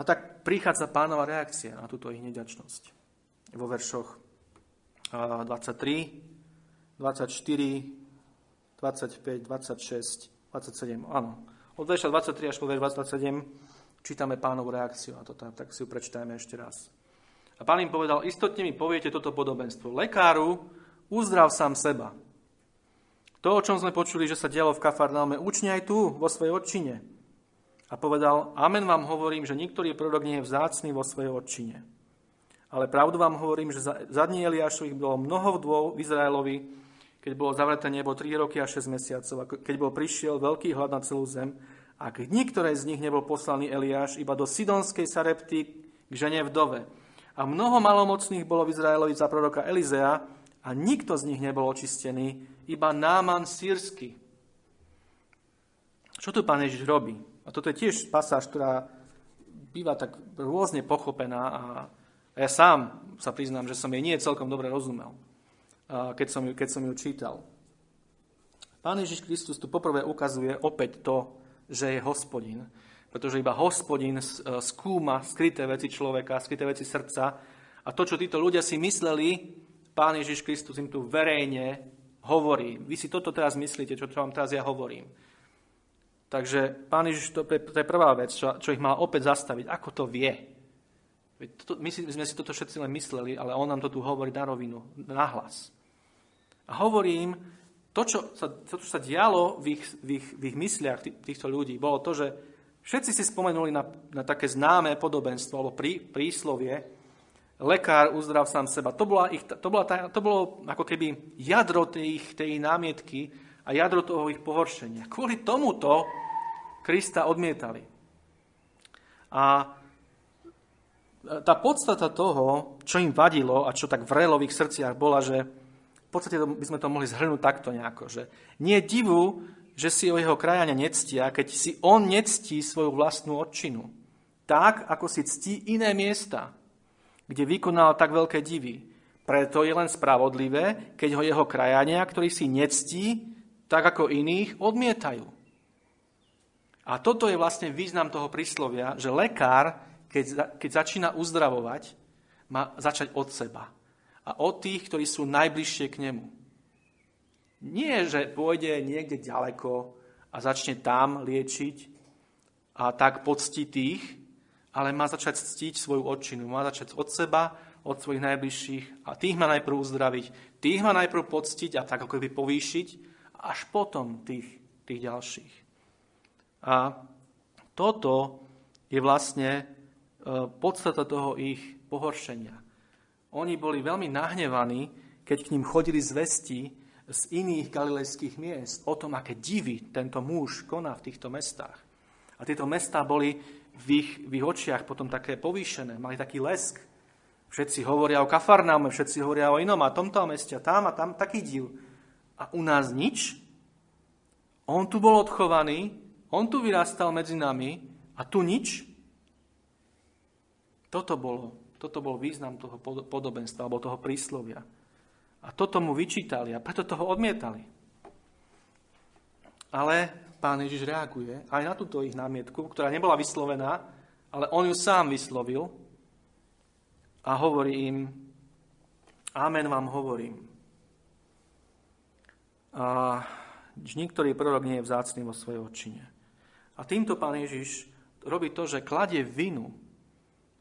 Speaker 1: A tak prichádza pánova reakcia na túto ich neďačnosť. Vo veršoch 23, 24, 25, 26, 27. Áno, od verša 23 až po verš 27 čítame pánovú reakciu na to, tak si ju prečítajme ešte raz. A pán im povedal, istotne mi poviete toto podobenstvo. Lekáru, uzdrav sám seba. To, o čom sme počuli, že sa dialo v Kafarnaume, učni aj tu, vo svojej odčine. A povedal, amen vám hovorím, že niektorý prorok nie je vzácný vo svojej odčine. Ale pravdu vám hovorím, že za dní Eliášových bolo mnoho vdôv v Izraelovi, keď bolo zavreté nebo 3 roky a 6 mesiacov, keď bol prišiel veľký hlad na celú zem, a keď niektoré z nich nebol poslaný Eliáš iba do Sidonskej Sarepty k žene vdove. A mnoho malomocných bolo v Izraelovi za proroka Elizea a nikto z nich nebol očistený, iba Náman sírsky. Čo tu pán Ježiš robí? A toto je tiež pasáž, ktorá býva tak rôzne pochopená a ja sám sa priznám, že som jej nie celkom dobre rozumel keď som, ju, keď som ju čítal. Pán Ježiš Kristus tu poprvé ukazuje opäť to, že je hospodin, pretože iba hospodin e, skúma skryté veci človeka, skryté veci srdca a to, čo títo ľudia si mysleli, Pán Ježiš Kristus im tu verejne hovorí. Vy si toto teraz myslíte, čo, čo vám teraz ja hovorím. Takže Pán Ježiš, to, je prvá vec, čo, čo ich má opäť zastaviť. Ako to vie? My, si, sme si toto všetci len mysleli, ale on nám to tu hovorí na rovinu, na hlas. A hovorím, to, čo sa, to, čo sa dialo v ich, v ich, v ich mysliach týchto ľudí, bolo to, že všetci si spomenuli na, na také známe podobenstvo alebo prí, príslovie, lekár uzdrav sám seba. To, bola ich, to, bola tá, to bolo ako keby jadro tej, tej námietky a jadro toho ich pohoršenia. Kvôli tomuto Krista odmietali. A tá podstata toho, čo im vadilo a čo tak vrelo v ich srdciach, bola, že v podstate by sme to mohli zhrnúť takto nejako, že nie je divu, že si o jeho krajania nectia, keď si on nectí svoju vlastnú odčinu. Tak, ako si ctí iné miesta, kde vykonal tak veľké divy. Preto je len spravodlivé, keď ho jeho krajania, ktorí si nectí, tak ako iných, odmietajú. A toto je vlastne význam toho príslovia, že lekár, keď, keď začína uzdravovať, má začať od seba a od tých, ktorí sú najbližšie k nemu. Nie, že pôjde niekde ďaleko a začne tam liečiť a tak poctiť tých, ale má začať ctiť svoju odčinu. Má začať od seba, od svojich najbližších a tých má najprv uzdraviť, tých má najprv poctiť a tak ako by povýšiť, až potom tých, tých ďalších. A toto je vlastne e, podstata toho ich pohoršenia Oni boli veľmi nahnevaní, keď k ním chodili zvesti z iných galilejských miest o tom, aké divy tento muž koná v týchto mestách. A tieto mestá boli v ich, v ich očiach potom také povýšené, mali taký lesk. Všetci hovoria o Kafarnáme, všetci hovoria o inom a tomto meste, tam a tam, taký div. A u nás nič? On tu bol odchovaný, on tu vyrastal medzi nami a tu nič? Toto, bolo, toto bol význam toho podobenstva alebo toho príslovia. A toto mu vyčítali a preto toho odmietali. Ale pán Ježiš reaguje aj na túto ich námietku, ktorá nebola vyslovená, ale on ju sám vyslovil a hovorí im, Amen vám hovorím. A niektorý prorok nie je vzácný vo svojej očine. A týmto pán Ježiš robí to, že kladie vinu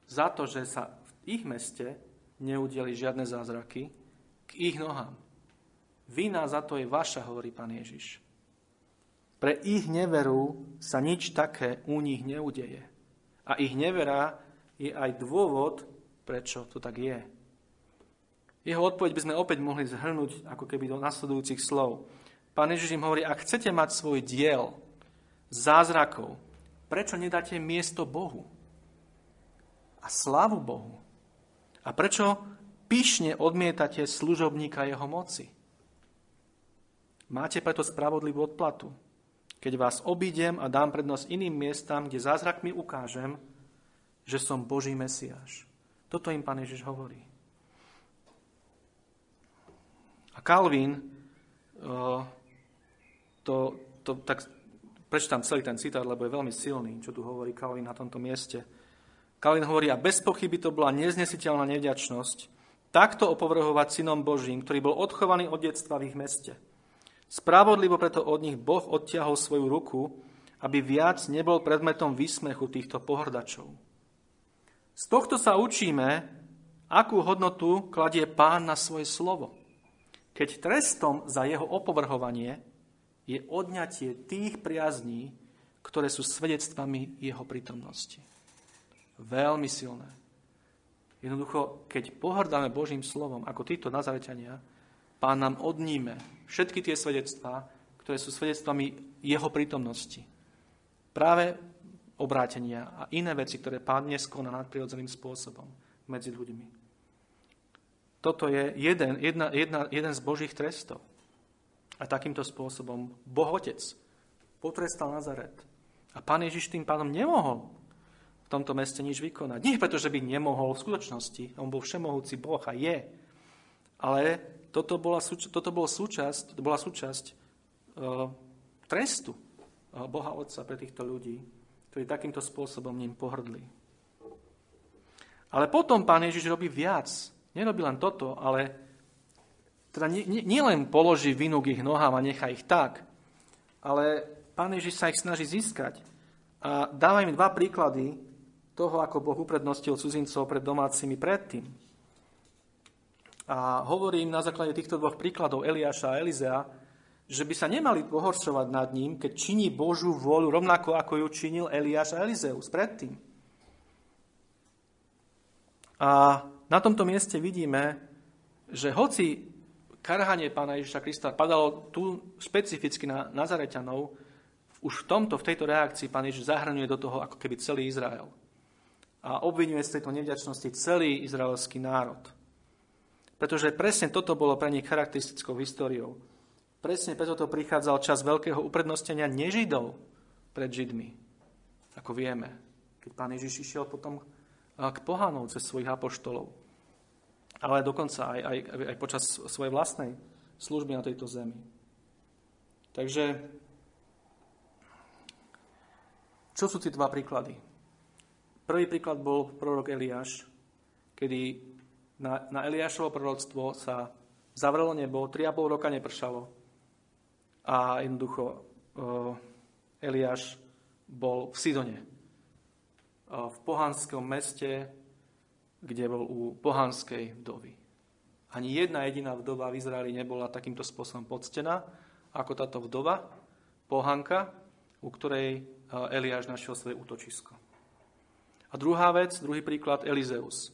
Speaker 1: za to, že sa v ich meste neudeli žiadne zázraky, k ich nohám. Vina za to je vaša, hovorí pán Ježiš. Pre ich neveru sa nič také u nich neudeje. A ich nevera je aj dôvod, prečo to tak je. Jeho odpoveď by sme opäť mohli zhrnúť ako keby do nasledujúcich slov. Pán Ježiš im hovorí, ak chcete mať svoj diel zázrakov, prečo nedáte miesto Bohu? A slavu Bohu? A prečo pyšne odmietate služobníka jeho moci. Máte preto spravodlivú odplatu. Keď vás obídem a dám prednosť iným miestam, kde zázrakmi ukážem, že som Boží Mesiáš. Toto im Pán Ježiš hovorí. A Kalvín, to, to, tak prečítam celý ten citát, lebo je veľmi silný, čo tu hovorí Kalvín na tomto mieste. Kalvín hovorí, a bez pochyby to bola neznesiteľná nevďačnosť, takto opovrhovať synom Božím, ktorý bol odchovaný od detstva v ich meste. Spravodlivo preto od nich Boh odtiahol svoju ruku, aby viac nebol predmetom výsmechu týchto pohrdačov. Z tohto sa učíme, akú hodnotu kladie pán na svoje slovo. Keď trestom za jeho opovrhovanie je odňatie tých priazní, ktoré sú svedectvami jeho prítomnosti. Veľmi silné. Jednoducho, keď pohrdáme Božím slovom, ako títo nazareťania, Pán nám odníme všetky tie svedectvá, ktoré sú svedectvami Jeho prítomnosti. Práve obrátenia a iné veci, ktoré Pán dnes koná nadprirodzeným spôsobom medzi ľuďmi. Toto je jeden, jedna, jedna, jeden z Božích trestov. A takýmto spôsobom Boh Otec potrestal Nazaret. A Pán Ježiš tým pádom nemohol v tomto meste nič vykonať. Nie preto, že by nemohol v skutočnosti. On bol všemohúci Boh a je. Ale toto bola, toto bola súčasť, to bola súčasť uh, trestu uh, Boha Otca pre týchto ľudí, ktorí takýmto spôsobom ním pohrdli. Ale potom pán Ježiš robí viac. Nerobí len toto, ale teda nielen nie položí vinu k ich nohám a nechá ich tak, ale pán Ježiš sa ich snaží získať. A dáva im dva príklady, toho, ako Boh uprednostil cudzincov pred domácimi predtým. A hovorím na základe týchto dvoch príkladov Eliáša a Elizea, že by sa nemali pohoršovať nad ním, keď činí Božú vôľu rovnako ako ju činil Eliáš a Elizeus predtým. A na tomto mieste vidíme, že hoci karhanie pána Ježiša Krista padalo tu špecificky na Nazareťanov, už v tomto, v tejto reakcii pán Ježiš zahrňuje do toho ako keby celý Izrael a obvinuje z tejto nevďačnosti celý izraelský národ. Pretože presne toto bolo pre nich charakteristickou históriou. Presne preto to prichádzal čas veľkého uprednostenia nežidov pred Židmi, ako vieme, keď pán Ježiš išiel potom k pohanov cez svojich apoštolov. Ale dokonca aj, aj, aj počas svojej vlastnej služby na tejto zemi. Takže, čo sú tie dva príklady? Prvý príklad bol prorok Eliáš, kedy na, na Eliášovo proroctvo sa zavrelo nebo, 3,5 roka nepršalo a jednoducho uh, Eliáš bol v Sidone, v pohanskom meste, kde bol u pohanskej vdovy. Ani jedna jediná vdova v Izraeli nebola takýmto spôsobom poctená, ako táto vdova, pohanka, u ktorej Eliáš našiel svoje útočisko. A druhá vec, druhý príklad, Elizeus.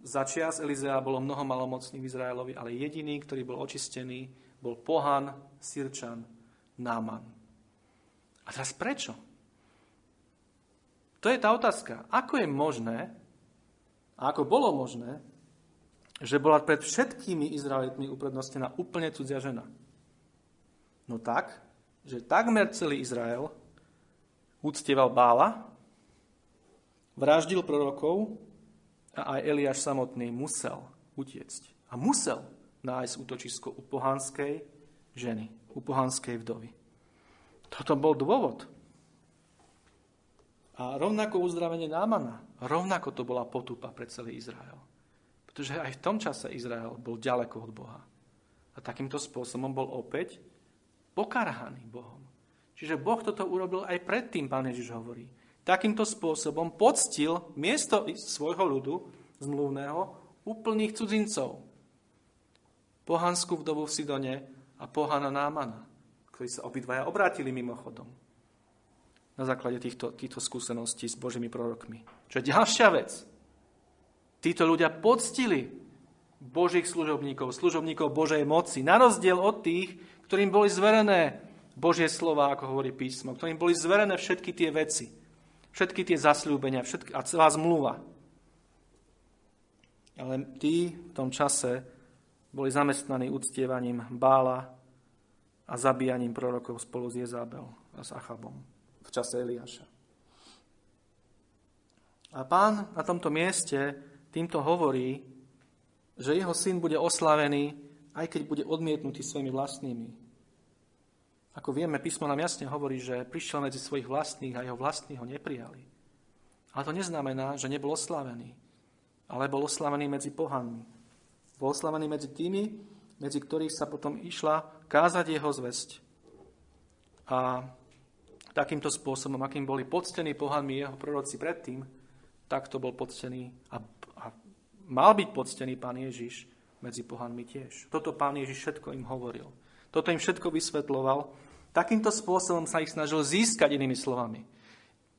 Speaker 1: Začias Elizea bolo mnoho malomocných v Izraelovi, ale jediný, ktorý bol očistený, bol pohan, Sirčan, Náman. A teraz prečo? To je tá otázka. Ako je možné, a ako bolo možné, že bola pred všetkými Izraelitmi uprednostnená úplne cudzia žena? No tak, že takmer celý Izrael uctieval Bála, vraždil prorokov a aj Eliáš samotný musel utiecť. A musel nájsť útočisko u pohanskej ženy, u pohanskej vdovy. Toto bol dôvod. A rovnako uzdravenie Námana, rovnako to bola potupa pre celý Izrael. Pretože aj v tom čase Izrael bol ďaleko od Boha. A takýmto spôsobom bol opäť pokarhaný Bohom. Čiže Boh toto urobil aj predtým, pán Ježiš hovorí. Takýmto spôsobom poctil miesto svojho ľudu zmluvného úplných cudzincov. Pohanskú vdovu v Sidone a pohana Námana, ktorí sa obidvaja obrátili mimochodom na základe týchto, týchto skúseností s Božími prorokmi. Čo je ďalšia vec. Títo ľudia poctili Božích služobníkov, služobníkov Božej moci, na rozdiel od tých, ktorým boli zverené Božie slova, ako hovorí písmo, ktorým boli zverené všetky tie veci, všetky tie zasľúbenia všetky, a celá zmluva. Ale tí v tom čase boli zamestnaní uctievaním Bála a zabíjaním prorokov spolu s Jezabel a s Achabom v čase Eliáša. A pán na tomto mieste týmto hovorí, že jeho syn bude oslavený aj keď bude odmietnutý svojimi vlastnými. Ako vieme, písmo nám jasne hovorí, že prišiel medzi svojich vlastných a jeho vlastní ho neprijali. Ale to neznamená, že nebol oslavený, ale bol oslavený medzi pohanmi. Bol oslavený medzi tými, medzi ktorých sa potom išla kázať jeho zväzť. A takýmto spôsobom, akým boli poctení pohanmi jeho proroci predtým, takto bol poctený a, a mal byť poctený pán Ježiš medzi pohanmi tiež. Toto pán Ježiš všetko im hovoril. Toto im všetko vysvetloval. Takýmto spôsobom sa ich snažil získať inými slovami.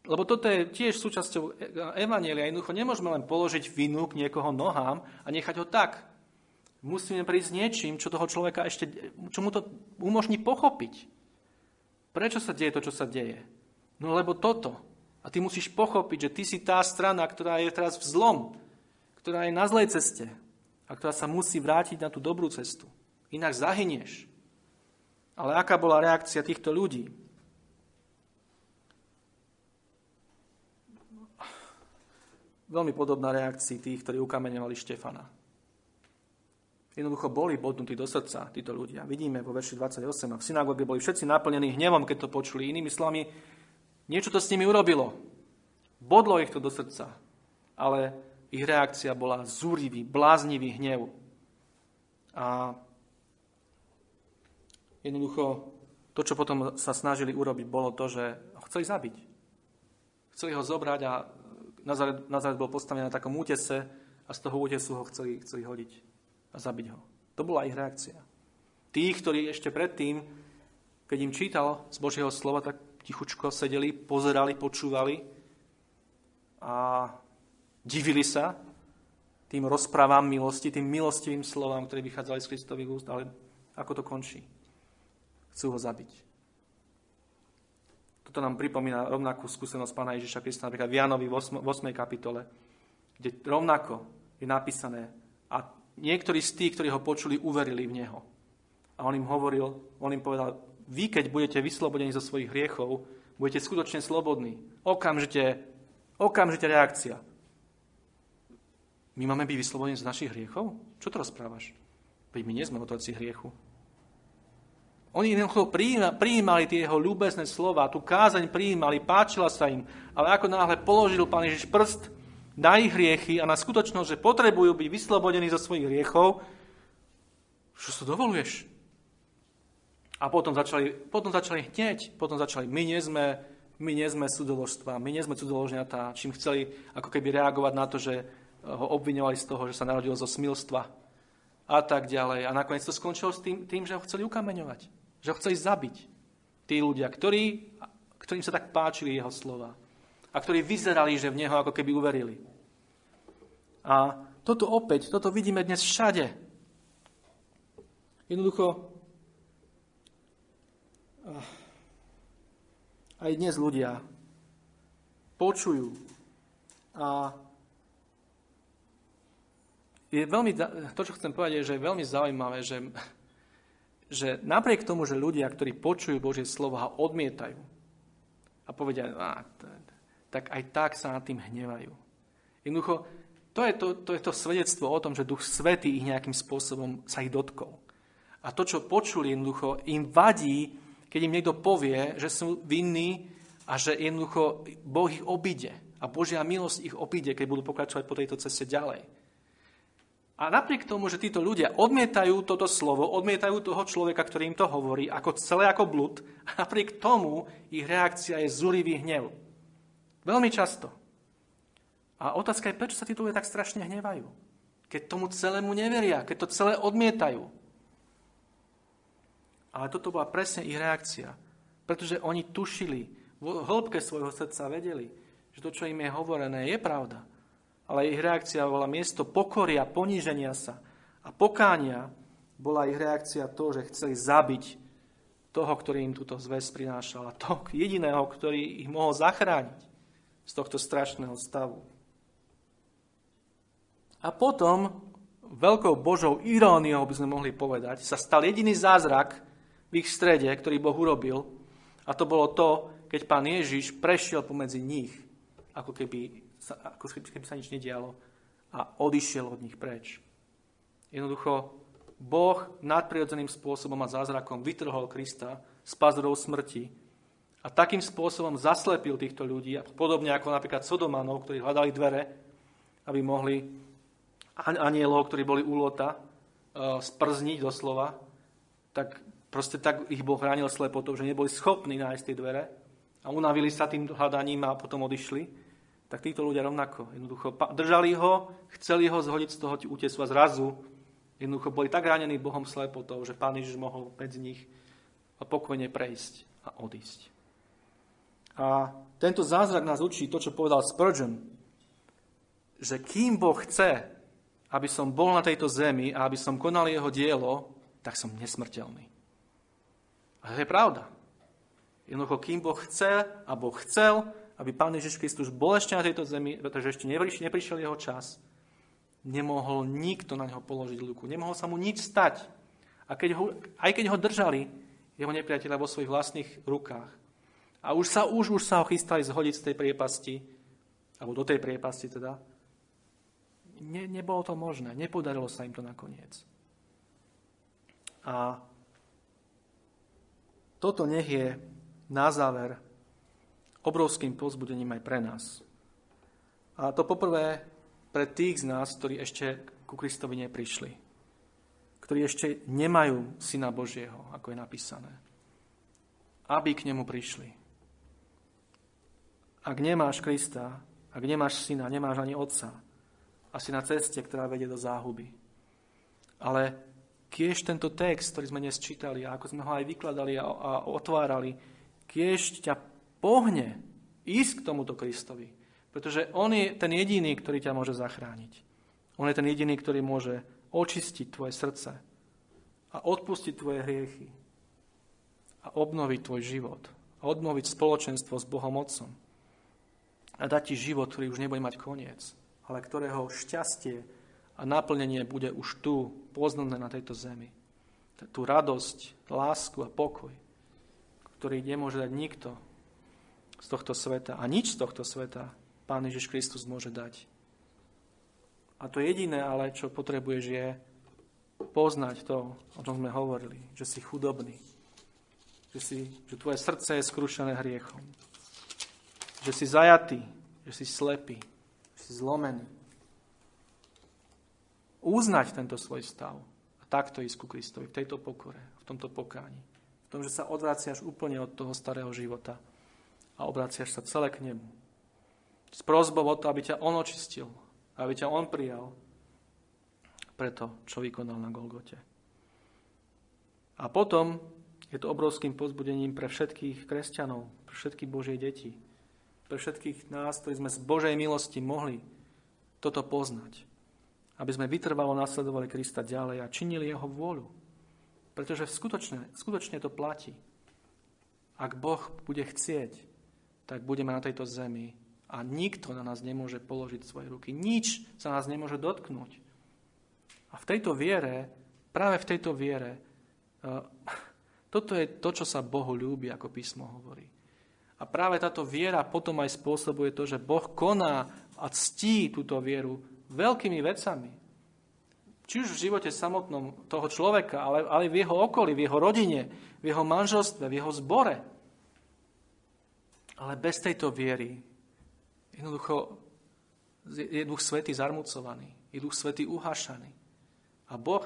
Speaker 1: Lebo toto je tiež súčasťou Evanielia. Jednoducho nemôžeme len položiť vinu k niekoho nohám a nechať ho tak. Musíme prísť niečím, čo toho človeka ešte, čo mu to umožní pochopiť. Prečo sa deje to, čo sa deje? No lebo toto. A ty musíš pochopiť, že ty si tá strana, ktorá je teraz v zlom, ktorá je na zlej ceste, a ktorá sa musí vrátiť na tú dobrú cestu. Inak zahynieš. Ale aká bola reakcia týchto ľudí? Veľmi podobná reakcii tých, ktorí ukameňovali Štefana. Jednoducho boli bodnutí do srdca títo ľudia. Vidíme vo verši 28. A v synagóge boli všetci naplnení hnevom, keď to počuli. Inými slovami, niečo to s nimi urobilo. Bodlo ich to do srdca. Ale ich reakcia bola zúrivý, bláznivý hnev. A jednoducho to, čo potom sa snažili urobiť, bolo to, že ho chceli zabiť. Chceli ho zobrať a Nazaret, Nazaret bol postavený na takom útese a z toho útesu ho chceli, chceli hodiť a zabiť ho. To bola ich reakcia. Tí, ktorí ešte predtým, keď im čítal z Božieho slova, tak tichučko sedeli, pozerali, počúvali a Divili sa tým rozprávam milosti, tým milostivým slovám, ktoré vychádzali z Kristových úst, ale ako to končí? Chcú ho zabiť. Toto nám pripomína rovnakú skúsenosť pána Ježiša Krista, napríklad v Jánovi v 8. kapitole, kde rovnako je napísané a niektorí z tých, ktorí ho počuli, uverili v neho. A on im hovoril, on im povedal, vy keď budete vyslobodení zo svojich hriechov, budete skutočne slobodní. Okamžite, okamžite reakcia. My máme byť vyslobodení z našich hriechov? Čo to rozprávaš? Veď my nie sme otroci hriechu. Oni jednoducho prijímali tie jeho ľúbezné slova, tú kázaň prijímali, páčila sa im, ale ako náhle položil Pán Ježiš prst na ich hriechy a na skutočnosť, že potrebujú byť vyslobodení zo svojich hriechov, čo to dovoluješ? A potom začali, potom začali hneď, potom začali, my nie sme, my nie sme sudoložstva, my nie sme cudoložňatá, čím chceli ako keby reagovať na to, že ho obviňovali z toho, že sa narodil zo smilstva a tak ďalej. A nakoniec to skončilo s tým, tým že ho chceli ukameňovať, že ho chceli zabiť. Tí ľudia, ktorí, ktorým sa tak páčili jeho slova a ktorí vyzerali, že v neho ako keby uverili. A toto opäť, toto vidíme dnes všade. Jednoducho, ah, aj dnes ľudia počujú a je veľmi, to, čo chcem povedať, je, že je veľmi zaujímavé, že, že napriek tomu, že ľudia, ktorí počujú Božie slovo a odmietajú a povedia, tak aj tak sa nad tým hnevajú. Jednoducho, to je to, to je to svedectvo o tom, že Duch Svetý ich nejakým spôsobom sa ich dotkol. A to, čo počuli, jednoducho im vadí, keď im niekto povie, že sú vinní a že jednoducho Boh ich obíde a Božia milosť ich obíde, keď budú pokračovať po tejto ceste ďalej. A napriek tomu, že títo ľudia odmietajú toto slovo, odmietajú toho človeka, ktorý im to hovorí, ako celé ako blud, napriek tomu ich reakcia je zúrivý hnev. Veľmi často. A otázka je, prečo sa títo ľudia tak strašne hnevajú? Keď tomu celému neveria, keď to celé odmietajú. Ale toto bola presne ich reakcia. Pretože oni tušili, v hĺbke svojho srdca vedeli, že to, čo im je hovorené, je pravda ale ich reakcia bola miesto pokory a poníženia sa a pokánia, bola ich reakcia to, že chceli zabiť toho, ktorý im túto zväz prinášal toho jediného, ktorý ich mohol zachrániť z tohto strašného stavu. A potom, veľkou Božou iróniou by sme mohli povedať, sa stal jediný zázrak v ich strede, ktorý Boh urobil, a to bolo to, keď pán Ježiš prešiel pomedzi nich, ako keby sa, ako keby sa nič nedialo a odišiel od nich preč. Jednoducho, Boh nadprirodzeným spôsobom a zázrakom vytrhol Krista z pazurov smrti a takým spôsobom zaslepil týchto ľudí, podobne ako napríklad Sodomanov, ktorí hľadali dvere, aby mohli anielov, ktorí boli u Lota, e, sprzniť doslova, tak proste tak ich Boh hránil slepotou, že neboli schopní nájsť tie dvere a unavili sa tým hľadaním a potom odišli tak títo ľudia rovnako. Jednoducho držali ho, chceli ho zhodiť z toho útesu a zrazu jednoducho boli tak ranení Bohom slepotou, že Pán Ježiš mohol medzi nich pokojne prejsť a odísť. A tento zázrak nás učí to, čo povedal Spurgeon, že kým Boh chce, aby som bol na tejto zemi a aby som konal jeho dielo, tak som nesmrteľný. A to je pravda. Jednoducho, kým Boh chce a Boh chcel, aby Pán Ježiš Kristus bol ešte na tejto zemi, pretože ešte neprišiel jeho čas, nemohol nikto na neho položiť ruku. Nemohol sa mu nič stať. A keď ho, aj keď ho držali, jeho nepriateľa vo svojich vlastných rukách. A už sa, už, už sa ho chystali zhodiť z tej priepasti, alebo do tej priepasti teda, ne, nebolo to možné. Nepodarilo sa im to nakoniec. A toto nech je na záver obrovským pozbudením aj pre nás. A to poprvé pre tých z nás, ktorí ešte ku Kristovi neprišli. Ktorí ešte nemajú Syna Božieho, ako je napísané. Aby k nemu prišli. Ak nemáš Krista, ak nemáš Syna, nemáš ani Otca, asi na ceste, ktorá vedie do záhuby. Ale kiež tento text, ktorý sme dnes čítali a ako sme ho aj vykladali a, a otvárali, kiež ťa pohne ísť k tomuto Kristovi. Pretože On je ten jediný, ktorý ťa môže zachrániť. On je ten jediný, ktorý môže očistiť tvoje srdce a odpustiť tvoje hriechy a obnoviť tvoj život a obnoviť spoločenstvo s Bohom Otcom a dať ti život, ktorý už nebude mať koniec, ale ktorého šťastie a naplnenie bude už tu, poznané na tejto zemi. Tú radosť, lásku a pokoj, ktorý nemôže dať nikto, z tohto sveta. A nič z tohto sveta Pán Ježiš Kristus môže dať. A to jediné ale, čo potrebuješ, je poznať to, o čom sme hovorili, že si chudobný, že, si, že tvoje srdce je skrušené hriechom, že si zajatý, že si slepý, že si zlomený. Uznať tento svoj stav a takto ísť ku Kristovi, v tejto pokore, v tomto pokáni. V tom, že sa odvraciaš úplne od toho starého života a obraciaš sa celé k nemu. S prozbou o to, aby ťa on očistil, aby ťa on prijal pre to, čo vykonal na Golgote. A potom je to obrovským pozbudením pre všetkých kresťanov, pre všetky Božie deti, pre všetkých nás, ktorí sme z Božej milosti mohli toto poznať. aby sme vytrvalo nasledovali Krista ďalej a činili jeho vôľu. Pretože skutočne, skutočne to platí. Ak Boh bude chcieť, tak budeme na tejto zemi a nikto na nás nemôže položiť svoje ruky. Nič sa nás nemôže dotknúť. A v tejto viere, práve v tejto viere, uh, toto je to, čo sa Bohu ľúbi, ako písmo hovorí. A práve táto viera potom aj spôsobuje to, že Boh koná a ctí túto vieru veľkými vecami. Či už v živote samotnom toho človeka, ale, ale v jeho okolí, v jeho rodine, v jeho manželstve, v jeho zbore. Ale bez tejto viery jednoducho je Duch Svetý zarmucovaný, je Duch Svetý uhašaný. A Boh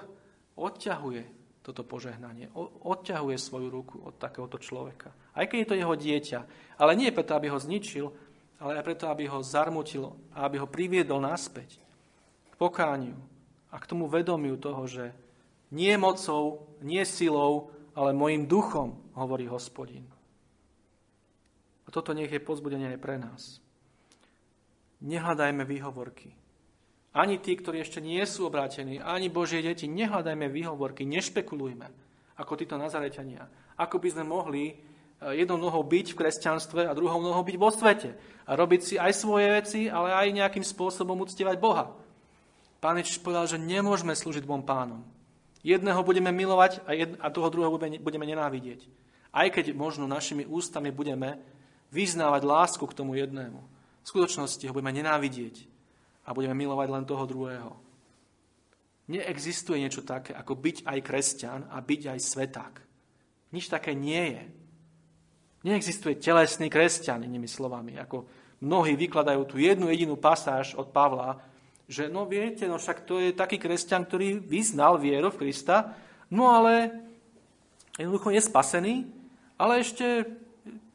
Speaker 1: odťahuje toto požehnanie, odťahuje svoju ruku od takéhoto človeka. Aj keď je to jeho dieťa. Ale nie preto, aby ho zničil, ale aj preto, aby ho zarmutil a aby ho priviedol naspäť k pokániu a k tomu vedomiu toho, že nie mocou, nie silou, ale mojim duchom, hovorí hospodin. A toto nech je pozbudenie aj pre nás. Nehľadajme výhovorky. Ani tí, ktorí ešte nie sú obrátení, ani Božie deti, nehľadajme výhovorky, nešpekulujme, ako títo Nazareťania. Ako by sme mohli jednou nohou byť v kresťanstve a druhou nohou byť vo svete. A robiť si aj svoje veci, ale aj nejakým spôsobom uctievať Boha. Pán Ježiš povedal, že nemôžeme slúžiť dvom pánom. Jedného budeme milovať a, jed, a toho druhého budeme nenávidieť. Aj keď možno našimi ústami budeme vyznávať lásku k tomu jednému. V skutočnosti ho budeme nenávidieť a budeme milovať len toho druhého. Neexistuje niečo také, ako byť aj kresťan a byť aj sveták. Nič také nie je. Neexistuje telesný kresťan, inými slovami, ako mnohí vykladajú tú jednu jedinú pasáž od Pavla, že no viete, no však to je taký kresťan, ktorý vyznal vieru v Krista, no ale jednoducho je spasený, ale ešte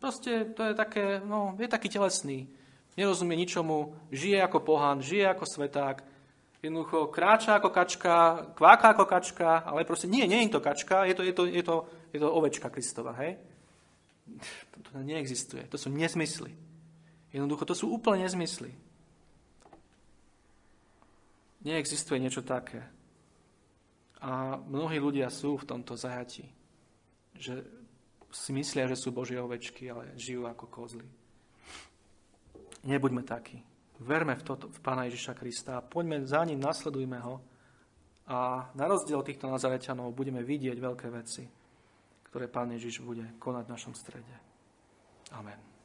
Speaker 1: proste to je také, no je taký telesný, nerozumie ničomu, žije ako pohán, žije ako sveták, jednoducho kráča ako kačka, kváka ako kačka, ale proste nie, nie je to kačka, je to, je to, je to, je to ovečka Kristova, hej? To neexistuje. To sú nezmysly. Jednoducho, to sú úplne nezmysly. Neexistuje niečo také. A mnohí ľudia sú v tomto zajati, že si myslia, že sú Božie ovečky, ale žijú ako kozly. Nebuďme takí. Verme v, toto, v Pána Ježiša Krista poďme za ním, nasledujme ho a na rozdiel týchto Nazareťanov budeme vidieť veľké veci ktoré Pán Ježiš bude konať v našom strede. Amen.